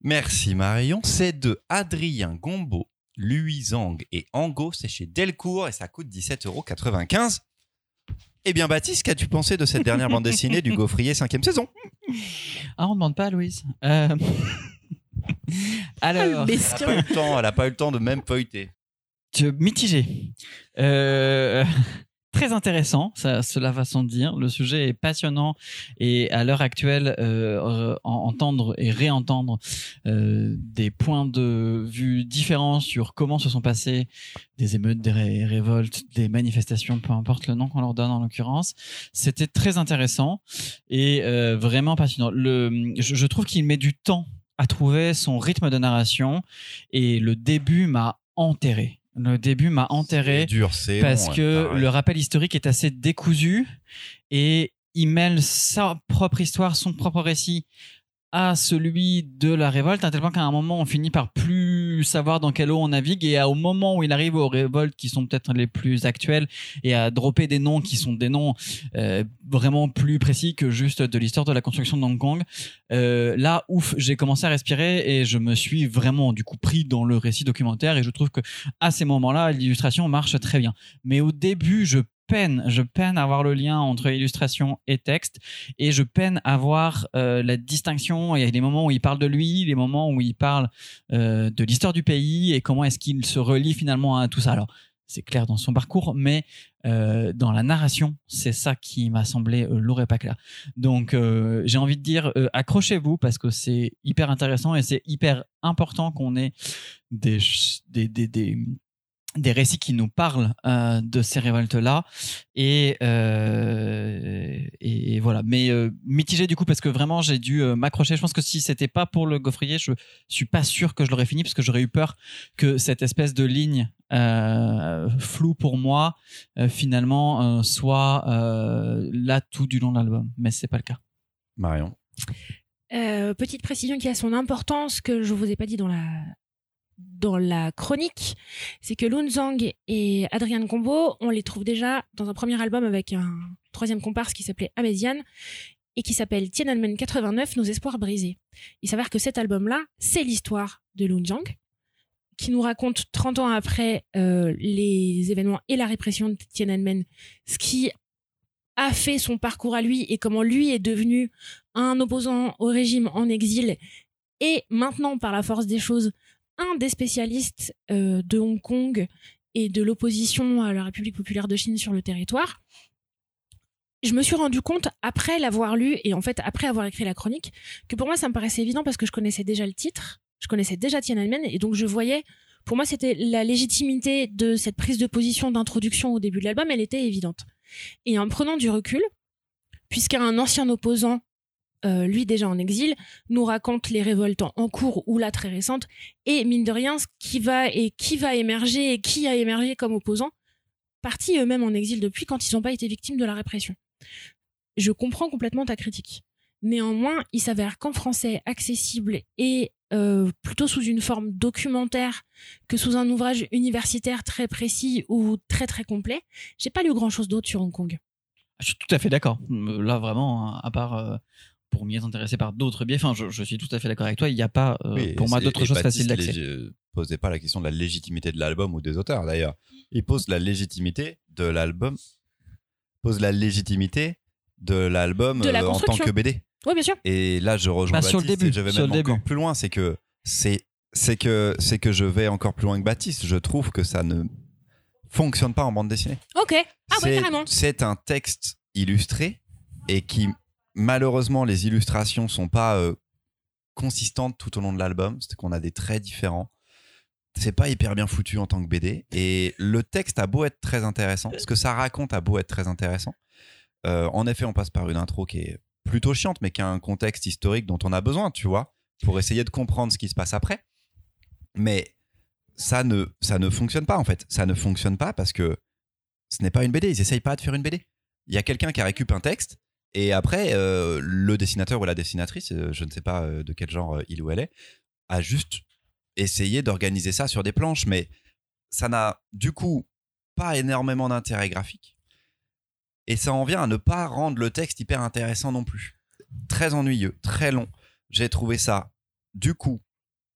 Merci Marion. C'est de Adrien Gombeau, Louis Zhang et Ango. C'est chez Delcourt et ça coûte 17,95€. Eh bien Baptiste, qu'as-tu pensé de cette dernière bande dessinée du Gaufrier 5 saison? Ah, on demande pas à Louise. Euh, Alors, Elle n'a pas eu le temps, elle a pas eu le temps de même feuilleter. je- mitigé. Euh, Très intéressant, ça, cela va sans dire. Le sujet est passionnant et à l'heure actuelle, euh, en- entendre et réentendre euh, des points de vue différents sur comment se sont passées des émeutes, des ré- révoltes, des manifestations, peu importe le nom qu'on leur donne en l'occurrence, c'était très intéressant et euh, vraiment passionnant. Le, je, je trouve qu'il met du temps à trouver son rythme de narration et le début m'a enterré. Le début m'a enterré dur, parce long, que ouais, le rappel historique est assez décousu et il mêle sa propre histoire, son propre récit à celui de la révolte, à tel point qu'à un moment, on finit par plus savoir dans quelle eau on navigue, et à- au moment où il arrive aux révoltes qui sont peut-être les plus actuelles, et à dropper des noms qui sont des noms euh, vraiment plus précis que juste de l'histoire de la construction de Hong Kong, euh, là, ouf, j'ai commencé à respirer, et je me suis vraiment, du coup, pris dans le récit documentaire, et je trouve que à ces moments-là, l'illustration marche très bien. Mais au début, je peine, je peine à voir le lien entre illustration et texte et je peine à voir euh, la distinction. Il y a des moments où il parle de lui, les moments où il parle euh, de l'histoire du pays et comment est-ce qu'il se relie finalement à tout ça. Alors, c'est clair dans son parcours, mais euh, dans la narration, c'est ça qui m'a semblé euh, lourd et pas clair. Donc, j'ai envie de dire, accrochez-vous parce que c'est hyper intéressant et c'est hyper important qu'on ait des, des récits qui nous parlent euh, de ces révoltes-là. Et, euh, et, voilà. Mais euh, mitigé du coup, parce que vraiment, j'ai dû euh, m'accrocher. Je pense que si c'était pas pour le gaufrier, je suis pas sûr que je l'aurais fini, parce que j'aurais eu peur que cette espèce de ligne euh, floue pour moi, euh, finalement, euh, soit euh, là tout du long de l'album. Mais c'est pas le cas. Marion. Euh, petite précision qui a son importance que je vous ai pas dit dans la dans la chronique, c'est que Lun Zhang et Adrian Combo, on les trouve déjà dans un premier album avec un troisième comparse qui s'appelait Améziane et qui s'appelle Tiananmen 89, Nos espoirs brisés. Il s'avère que cet album-là, c'est l'histoire de Lun Zhang qui nous raconte 30 ans après euh, les événements et la répression de Tiananmen, ce qui a fait son parcours à lui et comment lui est devenu un opposant au régime en exil et maintenant, par la force des choses, un des spécialistes euh, de Hong Kong et de l'opposition à la République populaire de Chine sur le territoire. Je me suis rendu compte, après l'avoir lu et en fait après avoir écrit la chronique, que pour moi ça me paraissait évident parce que je connaissais déjà le titre, je connaissais déjà Tiananmen et donc je voyais, pour moi c'était la légitimité de cette prise de position d'introduction au début de l'album, elle était évidente. Et en prenant du recul, puisqu'un ancien opposant euh, lui déjà en exil, nous raconte les révoltes en- cours ou là très récentes, et mine de rien, qui va et qui va émerger et qui a émergé comme opposant, partis eux-mêmes en exil depuis quand ils n'ont pas été victimes de la répression. Je comprends complètement ta critique. Néanmoins, il s'avère qu'en français accessible et euh, plutôt sous une forme documentaire que sous un ouvrage universitaire très précis ou très très complet, j'ai pas lu grand chose d'autre sur Hong Kong. Je suis tout à fait d'accord. Euh, Là, vraiment, à part pour m'y être intéressé par d'autres biais, enfin, je, je suis tout à fait d'accord avec toi. Il n'y a pas, euh, Oui, pour moi, d'autres choses Baptiste faciles d'accès. lég- euh, posait pas la question de la légitimité de l'album ou des auteurs d'ailleurs. Il pose la légitimité de l'album, pose la légitimité de l'album euh, en tant que BD. Oui, bien sûr. Et là, je rejoins Bah, sur le Baptiste début, et je vais sur même le encore début. plus loin. C'est que c'est c'est que c'est que je vais encore plus loin que Baptiste. Je trouve que ça ne fonctionne pas en bande dessinée. Ok. Ah ouais, carrément. C'est un texte illustré et qui, malheureusement, les illustrations sont pas euh, consistantes tout au long de l'album. C'est qu'on a des traits différents. C'est pas hyper bien foutu en tant que BD. Et le texte a beau être très intéressant, ce que ça raconte a beau être très intéressant. Euh, en effet, on passe par une intro qui est plutôt chiante, mais qui a un contexte historique dont on a besoin, tu vois, pour essayer de comprendre ce qui se passe après. Mais ça ne, ça ne fonctionne pas, en fait. Ça ne fonctionne pas parce que ce n'est pas une BD. Ils essayent pas de faire une BD. Il y a quelqu'un qui a récupéré un texte et après, euh, le dessinateur ou la dessinatrice, euh, je ne sais pas euh, de quel genre il ou elle est, a juste essayé d'organiser ça sur des planches, mais ça n'a du coup pas énormément d'intérêt graphique. Et ça en vient à ne pas rendre le texte hyper intéressant non plus. Très ennuyeux, très long. J'ai trouvé ça, du coup,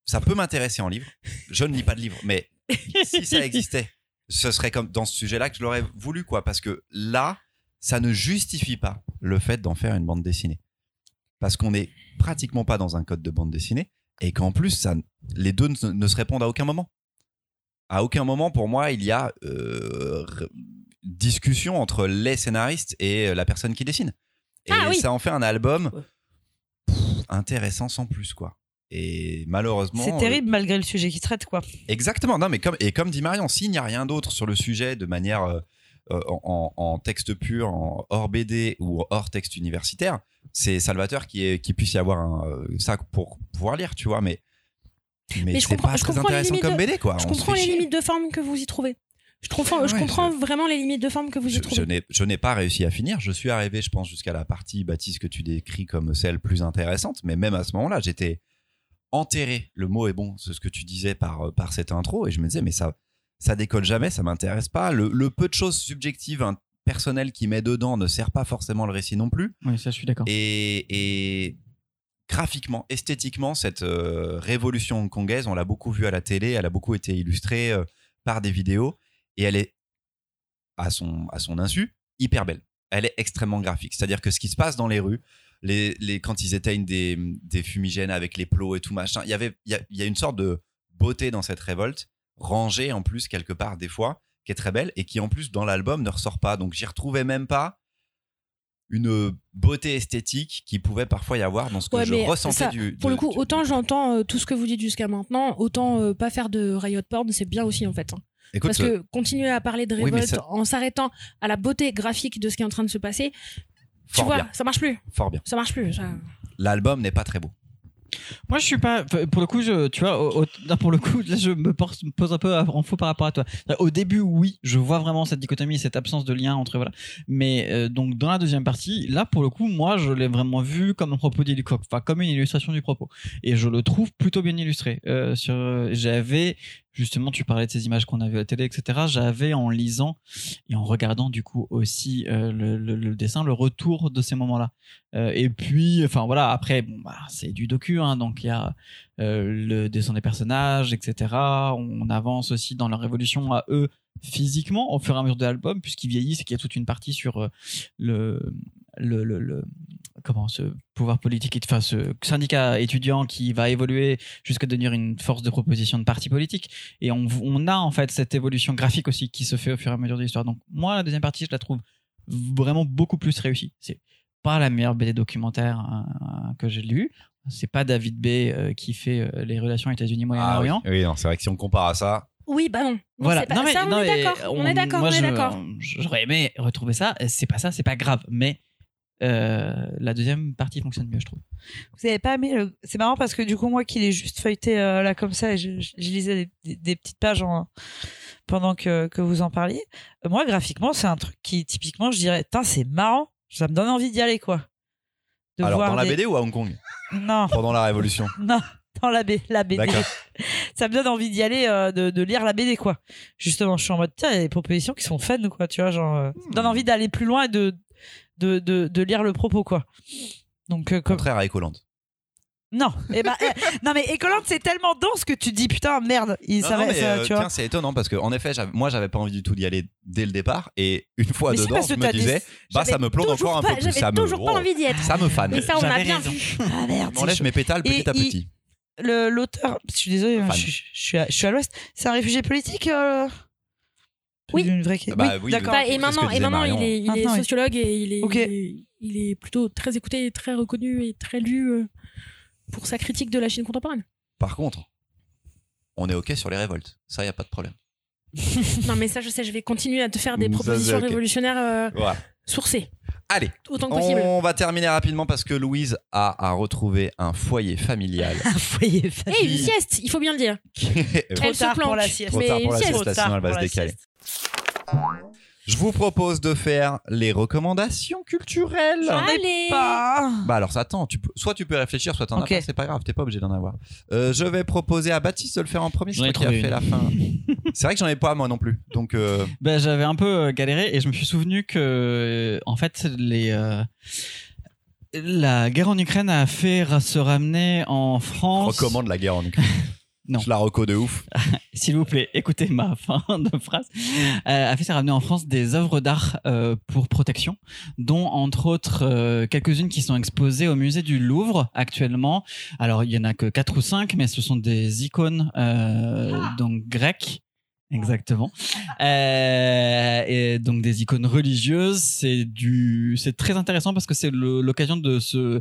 ça peut m'intéresser en livre. Je ne lis pas de livre, mais si ça existait, ce serait comme dans ce sujet-là que je l'aurais voulu, quoi. Parce que là, ça ne justifie pas le fait d'en faire une bande dessinée. Parce qu'on n'est pratiquement pas dans un code de bande dessinée et qu'en plus, ça, les deux ne, ne se répondent à aucun moment. À aucun moment, pour moi, il y a euh, discussion entre les scénaristes et euh, la personne qui dessine. Et Ah oui. ça en fait un album pff, intéressant sans plus, quoi. Et malheureusement. C'est euh, terrible malgré le sujet qu'il traite, quoi. Exactement. Non, mais comme et comme dit Marion, s'il n'y a rien d'autre sur le sujet de manière euh, euh, en, en texte pur, en hors BD ou hors texte universitaire, c'est Salvatore qui est qui puisse y avoir un, euh, ça pour pouvoir lire, tu vois. Mais mais, Mais c'est pas très intéressant comme de- BD, quoi. Je On comprends les chier. limites de forme que vous y trouvez. Je, comprends- je comprends vraiment les limites de forme que vous y Je, trouvez. je n'ai pas réussi à finir. Je suis arrivé, je pense, jusqu'à la partie, Baptiste, que tu décris comme celle plus intéressante. Mais même à ce moment-là, j'étais enterré. Le mot est bon, c'est ce que tu disais par, euh, par cette intro. Et je me disais, mais ça, ça décolle jamais, ça m'intéresse pas. Le, le peu de choses subjectives, hein, personnelles qui met dedans ne sert pas forcément le récit non plus. Oui, ça, je suis d'accord. Et, et graphiquement, esthétiquement, cette euh, révolution hongkongaise, on l'a beaucoup vue à la télé, elle a beaucoup été illustrée euh, par des vidéos, et elle est, à son, à son insu, hyper belle. Elle est extrêmement graphique. C'est-à-dire que ce qui se passe dans les rues, les, les, quand ils éteignent des, des fumigènes avec les plots et tout machin, il y avait, il y a, il y a une sorte de beauté dans cette révolte, rangée en plus quelque part des fois, qui est très belle et qui en plus dans l'album ne ressort pas. Donc j'y retrouvais même pas une beauté esthétique qui pouvait parfois y avoir dans ce que Ouais, je ressentais ça, du. Pour de- le coup, du- autant du- j'entends euh, tout ce que vous dites jusqu'à maintenant, autant euh, pas faire de riot porn, c'est bien aussi en fait. hein. Écoute, Parce que continuer à parler de Oui, révolte ça- en s'arrêtant à la beauté graphique de ce qui est en train de se passer, tu vois, bien, ça marche plus. fort bien. Ça marche plus. ça. L'album n'est pas très beau. Moi, je suis pas. Pour le coup, je, tu vois, pour le coup, là, je me pose un peu en faux par rapport à toi. Au début, oui, je vois vraiment cette dichotomie, cette absence de lien entre voilà. Mais euh, donc dans la deuxième partie, là, pour le coup, moi, je l'ai vraiment vu comme un propos enfin comme une illustration du propos, et je le trouve plutôt bien illustré. Euh, j'avais justement, tu parlais de ces images qu'on a vues à la télé, etc. J'avais en lisant et en regardant du coup aussi euh, le, le- le dessin, le retour de ces moments-là. Euh, et puis, enfin voilà, après, bon, bah, c'est du docu, hein, donc il y a euh, le dessin des personnages, etc. On avance aussi dans leur évolution à eux physiquement au fur et à mesure de l'album, puisqu'ils vieillissent et qu'il y a toute une partie sur euh, le, le, le, le- comment ce pouvoir politique, enfin ce syndicat étudiant qui va évoluer jusqu'à devenir une force de proposition de parti politique. Et on, on a en fait cette évolution graphique aussi qui se fait au fur et à mesure de l'histoire. Donc moi, la deuxième partie, je la trouve vraiment beaucoup plus réussie. C'est pas la meilleure BD documentaire euh, que j'ai lue. C'est pas David B euh, qui fait euh, les relations États-Unis-Moyen-Orient. Ah oui, oui, non, c'est vrai que si on compare à ça, Oui, bah non. Non, Voilà. c'est pas- Non, mais- ça, on non, est d'accord. On est d'accord. moi, On est je- d'accord. J'aurais aimé retrouver ça. C'est pas ça, c'est pas grave. Mais euh, la deuxième partie fonctionne mieux, je trouve. Vous avez pas aimé le... C'est marrant parce que du coup, moi qui l'ai juste feuilleté euh, là comme ça, et je, je- je lisais des, des- des petites pages en- pendant que, que vous en parliez. Euh, Moi, graphiquement, c'est un truc qui, typiquement, je dirais, c'est marrant. Ça me donne envie d'y aller, quoi. De alors voir dans la des- BD ou à Hong Kong? Non, pendant la Révolution. non, dans la, B... la BD. D'accord. ça me donne envie d'y aller, euh, de, de lire la BD, quoi. Justement, je suis en mode, tiens, il y a des propositions qui sont fun, quoi. Tu vois, genre, euh, ça me donne envie d'aller plus loin et de, de, de, de lire le propos, quoi. Donc, euh, comme, Contraire à Ecoland. non, eh ben, eh, non mais Ecolante c'est tellement dense que tu te dis putain merde, il Non, ça non, va, mais, ça, euh, tu vois. tiens, c'est étonnant parce que en effet, moi, j'avais pas envie du tout d'y aller dès le départ, et une fois Mais dedans, je me disais, bah ça me plombe encore un pas- peu plus. Ça me, toujours pas envie d'y être. ça me fan. Et ça, on a bien raison. vu. Ah merde. On lèche c'est mes pétales Et petit à petit. l'auteur, je suis désolée, Fan. je, je- je suis à, je suis à l'ouest. C'est un réfugié politique. euh Oui. Une vraie question. Bah oui, d'accord. Bah, et maintenant, et maintenant il est, il est Maintenant, oui. sociologue et il est, il est, il est plutôt très écouté, et très reconnu et très lu euh, pour sa critique de la Chine contemporaine. Par contre, on est ok sur les révoltes. Ça, y a pas de problème. non, mais ça, je sais, je vais continuer à te faire des Ça, propositions révolutionnaires euh, Voilà. sourcées, Allez, autant que possible. on va terminer rapidement parce que Louise a à retrouver un foyer familial. Un foyer Et familial. une sieste, il faut bien le dire. Trop Elle se tard pour la sieste. Trop mais tard pour une la sieste. sieste, Trop sinon elle va tard se pour la décaler. Je vous propose de faire les recommandations culturelles. J'en ai pas. Bah alors ça attends, tu peux, soit tu peux réfléchir, soit t'en Ok. as pas, c'est pas grave, t'es pas obligé d'en avoir. Euh, je vais proposer à Baptiste de le faire en premier, c'est J'en ai toi qui as trouvé fait la fin. c'est vrai que j'en ai pas moi non plus, donc euh, Ben, j'avais un peu euh, galéré et je me suis souvenu que, euh, en fait, les, euh, la guerre en Ukraine a fait ra- se ramener en je France. recommande la guerre en Ukraine. Non. Je la reco de ouf. S'il vous plaît, écoutez ma fin de phrase. Euh, a fait se ramener en France des œuvres d'art euh, pour protection, dont entre autres euh, quelques-unes qui sont exposées au musée du Louvre actuellement. Alors il y en a que quatre ou cinq, mais ce sont des icônes euh, donc grecques. Exactement. Euh, et donc des icônes religieuses, c'est du, c'est très intéressant parce que c'est l'occasion de se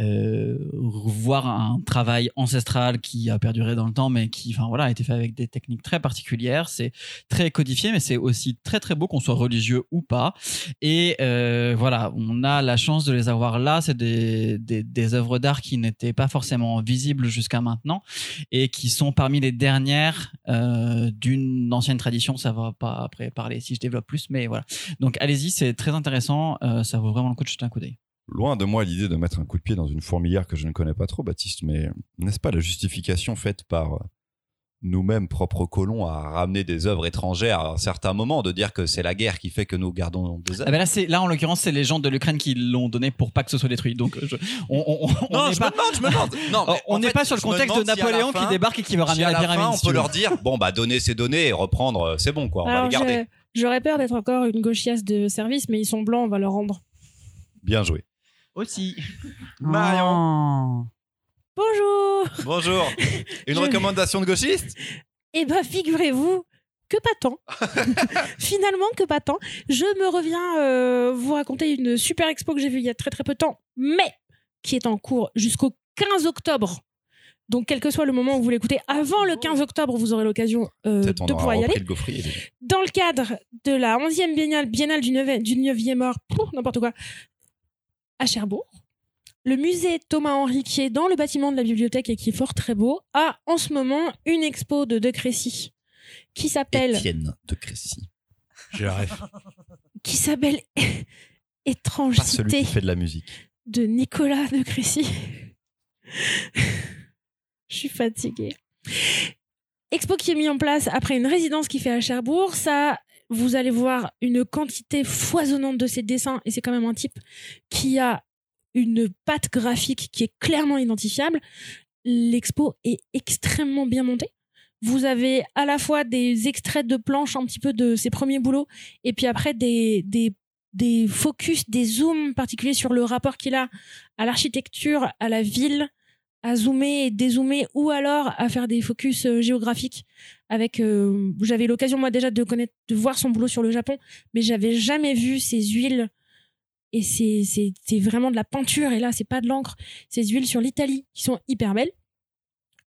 euh, voir un travail ancestral qui a perduré dans le temps, mais qui, enfin voilà, a été fait avec des techniques très particulières. C'est très codifié, mais c'est aussi très très beau qu'on soit religieux ou pas. Et euh, voilà, on a la chance de les avoir là. C'est des, des, des œuvres d'art qui n'étaient pas forcément visibles jusqu'à maintenant et qui sont parmi les dernières euh, d'une ancienne tradition. Ça va pas après parler si je développe plus, mais voilà. Donc allez-y, c'est très intéressant. Euh, ça vaut vraiment le coup de jeter un coup d'œil. Loin de moi l'idée de mettre un coup de pied dans une fourmilière que je ne connais pas trop, Baptiste, mais n'est-ce pas la justification faite par euh, nous-mêmes, propres colons, à ramener des œuvres étrangères à un certain moment, de dire que c'est la guerre qui fait que nous gardons des Ah œuvres ben là, c'est là en l'occurrence, c'est les gens de l'Ukraine qui l'ont donné pour pas que ce soit détruit. Donc je- on, on, on- on Non, n'est je pas, me demande, je me demande. Non, mais on n'est pas sur le contexte de si Napoléon fin- qui débarque et qui veut si ramener à la la fin, pyramide. on si peut leur dire bon bah donner c'est donner et reprendre euh, c'est bon quoi on va Alors, les garder J'aurais peur d'être encore une gauchiasse de service, mais ils sont blancs, on va leur rendre. bien joué aussi. Marion Oh. Bonjour bonjour une Je- recommandation de gauchiste? Eh ben, figurez-vous que pas tant. Finalement, que pas tant. Je me reviens euh, vous raconter une super expo que j'ai vue il y a très très peu de temps, mais qui est en cours jusqu'au 15 octobre. Donc, quel que soit le moment où vous l'écoutez, avant le 15 octobre, vous aurez l'occasion euh, de pouvoir y aller. le. Dans le cadre de la 11e biennale, biennale du 9e, du 9e art, pouf, n'importe quoi, à Cherbourg, le musée Thomas-Henry, qui est dans le bâtiment de la bibliothèque et qui est fort très beau, a en ce moment une expo de De Crécy qui s'appelle Étienne de Crécy J'ai la ref. qui s'appelle pas celui qui fait de la musique de Nicolas de Crécy. Je suis fatiguée. Expo qui est mis en place après une résidence qui fait à Cherbourg. Ça, vous allez voir une quantité foisonnante de ses dessins et c'est quand même un type qui a une patte graphique qui est clairement identifiable. L'expo est extrêmement bien montée. Vous avez à la fois des extraits de planches un petit peu de ses premiers boulots et puis après des, des des focus, des zooms particuliers sur le rapport qu'il a à l'architecture, à la ville, à zoomer et dézoomer, ou alors à faire des focus euh, géographiques. Avec, euh, j'avais l'occasion moi déjà de connaître, de voir son boulot sur le Japon, mais j'avais jamais vu ces huiles. Et c'est vraiment de la peinture. Et là, c'est pas de l'encre. Ces huiles sur l'Italie qui sont hyper belles.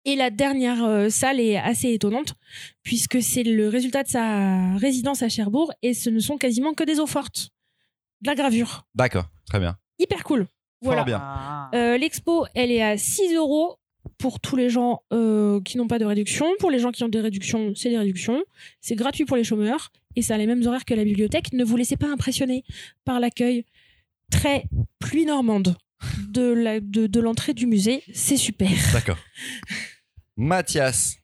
Et la dernière euh, salle est assez étonnante puisque c'est le résultat de sa résidence à Cherbourg et ce ne sont quasiment que des eaux fortes de la gravure. d'accord très bien Hyper cool. Voilà. fort bien Ah. Euh, L'expo, elle est à 6 euros pour tous les gens euh, qui n'ont pas de réduction. Pour les gens qui ont des réductions, c'est des réductions. C'est gratuit pour les chômeurs et ça a les mêmes horaires que la bibliothèque. Ne vous laissez pas impressionner par l'accueil très pluie normande de la- de, de l'entrée du musée. C'est super. d'accord Mathias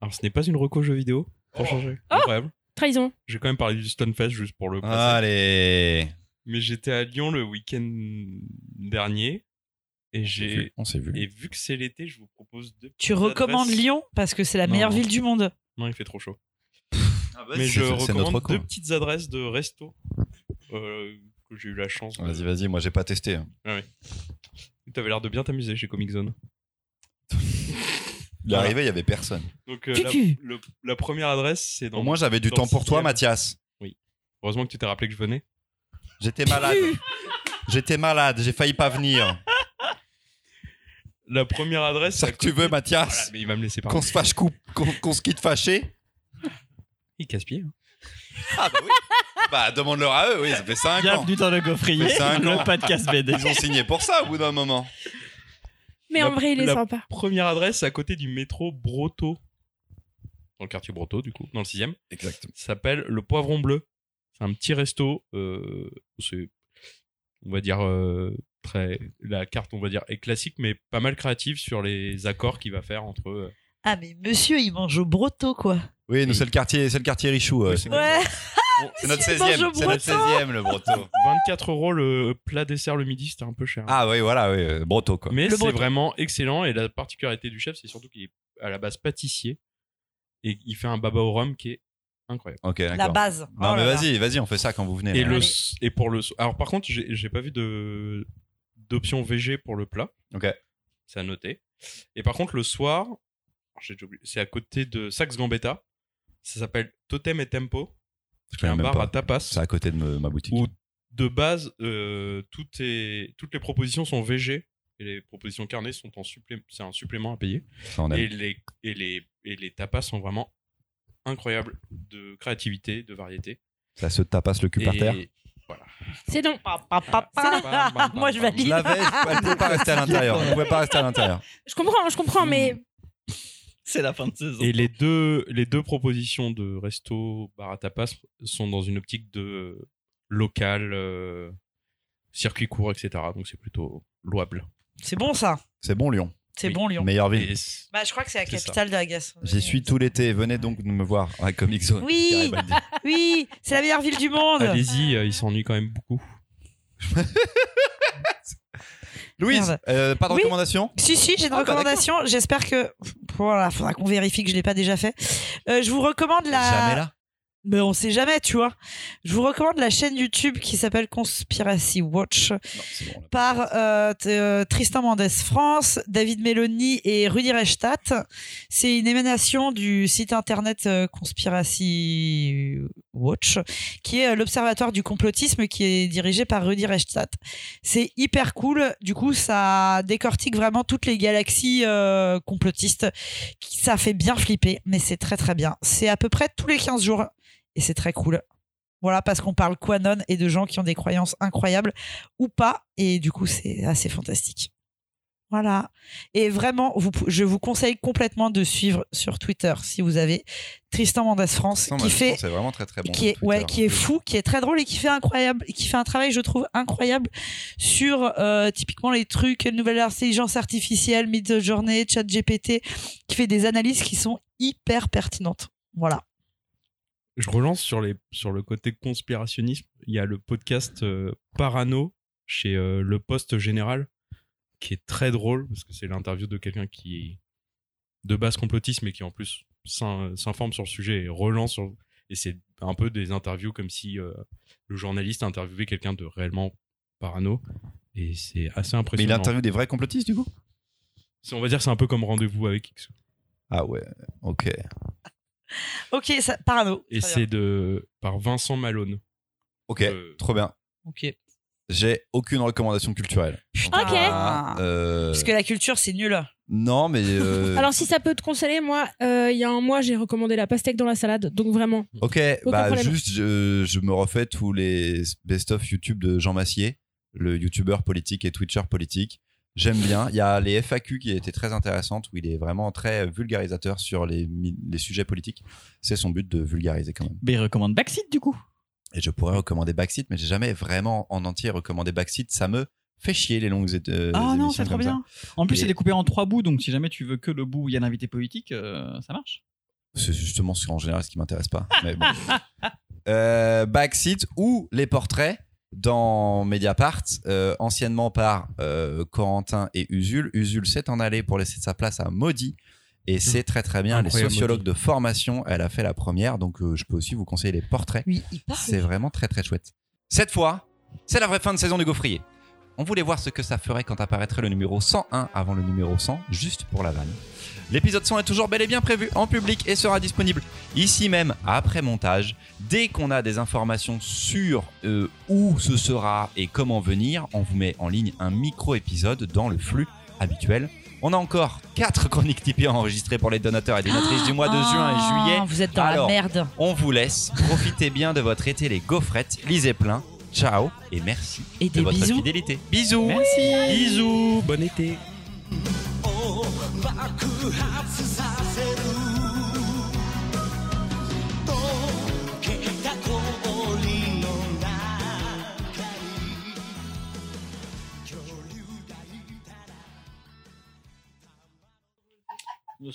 Alors, ce n'est pas une reco jeu vidéo. Pour changer. Incroyable. Trahison. J'ai quand même parlé du Stunfest juste pour le placer. allez Mais j'étais à Lyon le week-end dernier. Et j'ai. on s'est vu Et vu que c'est l'été, je vous propose deux Tu recommandes adresses. Lyon parce que c'est la Non, meilleure non. ville du monde. Non, il fait trop chaud. Ah, Mais je recommande reco. deux petites adresses de resto euh, que j'ai eu la chance. de- vas-y vas-y moi j'ai pas testé hein. Tu avais l'air de bien t'amuser chez Comic Zone. il est arrivé il y avait personne Donc euh, la, le- la première adresse, c'est dans. au moins j'avais du temps pour toi. Mathias Heureusement que tu t'es rappelé que je venais. J'étais malade j'étais malade j'ai failli pas venir La première adresse. ça à que tu veux Mathias Voilà, mais il va me laisser parler. qu'on se fâche coup qu'on qu'on se quitte fâché Il casse-pied. hein. ah bah oui bah demande-leur à eux oui ça fait 5 ans Bienvenue dans le gaufrier, Mais c'est un le podcast BD. ils ont signé pour ça au bout d'un moment Mais La- en vrai, il est la- sympa. Première adresse, c'est à côté du métro Broto. Dans le quartier Broto, du coup, dans le 6 exactement Ça s'appelle le Poivron Bleu. Un petit resto. euh, c'est, on va dire, euh, très. La carte, on va dire, est classique, mais pas mal créative sur les accords qu'il va faire entre. euh, Ah mais monsieur, il mange au broto quoi. oui nous c'est le quartier c'est le quartier Richoux euh, Oui, c'est Ouais. c'est notre Il mange 16e au c'est notre breton. 16e le broto 24 euros le plat dessert le midi, c'était un peu cher. ah oui voilà oui broto quoi Mais Le c'est vraiment excellent et la particularité du chef, c'est surtout qu'il est à la base pâtissier et il fait un baba au rhum qui est incroyable. ok La base. non Oh mais là là. vas-y vas-y on fait ça quand vous venez Et, là. le, Allez. et pour le alors par contre, j'ai j'ai pas vu de d'option VG pour le plat. ok C'est à noter. Et par contre, le soir, j'ai déjà oublié, c'est à côté de Sax Gambetta. Ça s'appelle Totem et Tempo. je qui est connais un même bar pas à tapas. c'est à côté de me- ma boutique Où de base, euh, tout est, toutes les propositions sont VG Et les propositions carnées sont en supplément, c'est un supplément à payer. Ça, on aime. Et les, et, les, et les tapas sont vraiment incroyables de créativité, de variété. Ça se tapasse le cul par terre. Voilà. C'est pa. Moi, je Je valide. l'avais, elle pouvait pas rester à l'intérieur. Elle pouvait pas rester à l'intérieur. Je comprends, je comprends, mais C'est la fin de saison. Et les deux, les deux propositions de resto bar à tapas sont dans une optique de local, euh, circuit court, etc. Donc c'est plutôt louable. C'est bon ça. C'est bon, Lyon. C'est Oui. bon Lyon. Meilleure ville. Bah, je crois que c'est la ça. capitale de la gastronomie. J'y suis tout l'été. Venez donc nous me voir à Comic Zone. Oui. Oui, c'est la meilleure ville du monde. allez-y, euh, ils s'ennuient quand même beaucoup. Louise, euh, pas de Oui. recommandation Si, si, j'ai une Ah, bah, recommandation. J'espère que. Voilà, faudra qu'on vérifie que je l'ai pas déjà fait. Euh, je vous recommande la. Jamais là. Mais on sait jamais, tu vois. Je vous recommande la chaîne YouTube qui s'appelle Conspiracy Watch Non, bon, par euh, euh, Tristan Mendes France, David Meloni et Rudy Reichstadt. C'est une émanation du site internet euh, Conspiracy Watch, qui est euh, l'observatoire du complotisme qui est dirigé par Rudy Reichstadt. C'est hyper cool. Du coup, ça décortique vraiment toutes les galaxies euh, complotistes. Ça fait bien flipper, mais c'est très très bien. C'est à peu près tous les 15 jours et c'est très cool. Voilà, parce qu'on parle Quanon et de gens qui ont des croyances incroyables ou pas. Et du coup, c'est assez fantastique. Voilà. Et vraiment, vous, je vous conseille complètement de suivre sur Twitter, si vous avez, Tristan Mendes France, qui fait pense que C'est vraiment très très bon. qui est sur ouais Twitter. qui est fou qui est très drôle et qui fait incroyable qui fait un travail je trouve incroyable sur euh, typiquement les trucs nouvelle intelligence artificielle mid-journée chat GPT qui fait des analyses qui sont hyper pertinentes voilà Je relance sur, les, sur le côté conspirationnisme. Il y a le podcast euh, Parano chez euh, Le Poste Général qui est très drôle parce que c'est l'interview de quelqu'un qui est de base complotiste mais qui en plus s'in- s'informe sur le sujet et relance sur... Et c'est un peu des interviews comme si euh, le journaliste interviewait quelqu'un de réellement parano. Et c'est assez Mais il impressionnant. interviewe des vrais complotistes du coup? On va dire que c'est un peu comme rendez-vous avec X. Ah ouais, ok. ok ça parano Et c'est de par Vincent Malone. Ok, Euh, trop bien. ok J'ai aucune recommandation culturelle. Putain. Ok. Ah, euh, parce que la culture c'est nul Non, mais. euh, alors si ça peut te consoler, moi, euh, il y a un mois, j'ai recommandé la pastèque dans la salade, donc vraiment. Ok, Aucun bah problème. juste, je, je me refais tous les best-of YouTube de Jean Massier, le YouTuber politique et Twitcher politique. J'aime bien. Il y a les FAQ qui étaient très intéressantes, où il est vraiment très vulgarisateur sur les, mi- les sujets politiques. C'est son but de vulgariser quand même. Mais il recommande Backseat du coup. Et je pourrais recommander Backseat, mais j'ai jamais vraiment en entier recommandé Backseat. Ça me fait chier les longues é- euh, ah non, c'est trop ça. bien. En plus, Et- il est coupé en trois bouts, donc si jamais tu veux que le bout où il y a l'invité politique, euh, ça marche. C'est justement ce en général ce qui m'intéresse pas. Mais bon. Euh, Backseat ou les portraits dans Mediapart, euh, anciennement par Corentin et Usul. Usul s'est en allé pour laisser sa place à Maudit. Et c'est très très bien. Les sociologues de formation, elle a fait la première. Donc euh, je peux aussi vous conseiller les portraits. oui il parle C'est vraiment très très chouette. Cette fois, c'est la vraie fin de saison du Gaufrier. On voulait voir ce que ça ferait quand apparaîtrait le numéro 101 avant le numéro 100, juste pour la vanne. L'épisode 100 est toujours bel et bien prévu en public et sera disponible ici même après montage. Dès qu'on a des informations sur euh, où ce sera et comment venir, on vous met en ligne un micro-épisode dans le flux habituel. On a encore 4 chroniques Tipeee enregistrées pour les donateurs et donatrices du mois de juin et juillet. Ah, vous êtes dans Alors, la merde On vous laisse. Profitez bien de votre été, les gaufrettes. Lisez plein. Ciao et merci et de des votre bisous fidélité. Bisous. Merci. Bisous, bon été.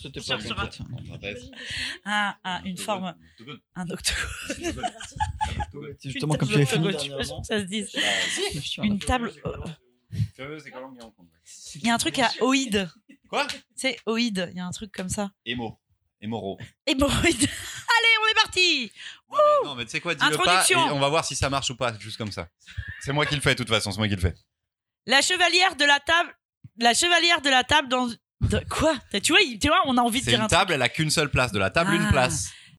C'était pas bon, un, un- une forme. Un octogone C'est justement comme tu avais fini. Je sais pas si ça se dit Une table il y a un truc à oïde. Quoi? C'est oïde il y a un truc comme ça. Émo. Émoro. hémorroïde. Allez on est parti. Non, mais, non, mais tu sais quoi, dis-le pas et Introduction. on va voir si ça marche ou pas, juste comme ça. C'est moi qui le fais, de toute façon, c'est moi qui le fais. la chevalière de la table la chevalière de la table dans de- quoi? Tu vois il- tu vois on a envie de C'est dire une un truc table, elle a qu'une seule place. De la table, une Ah. place.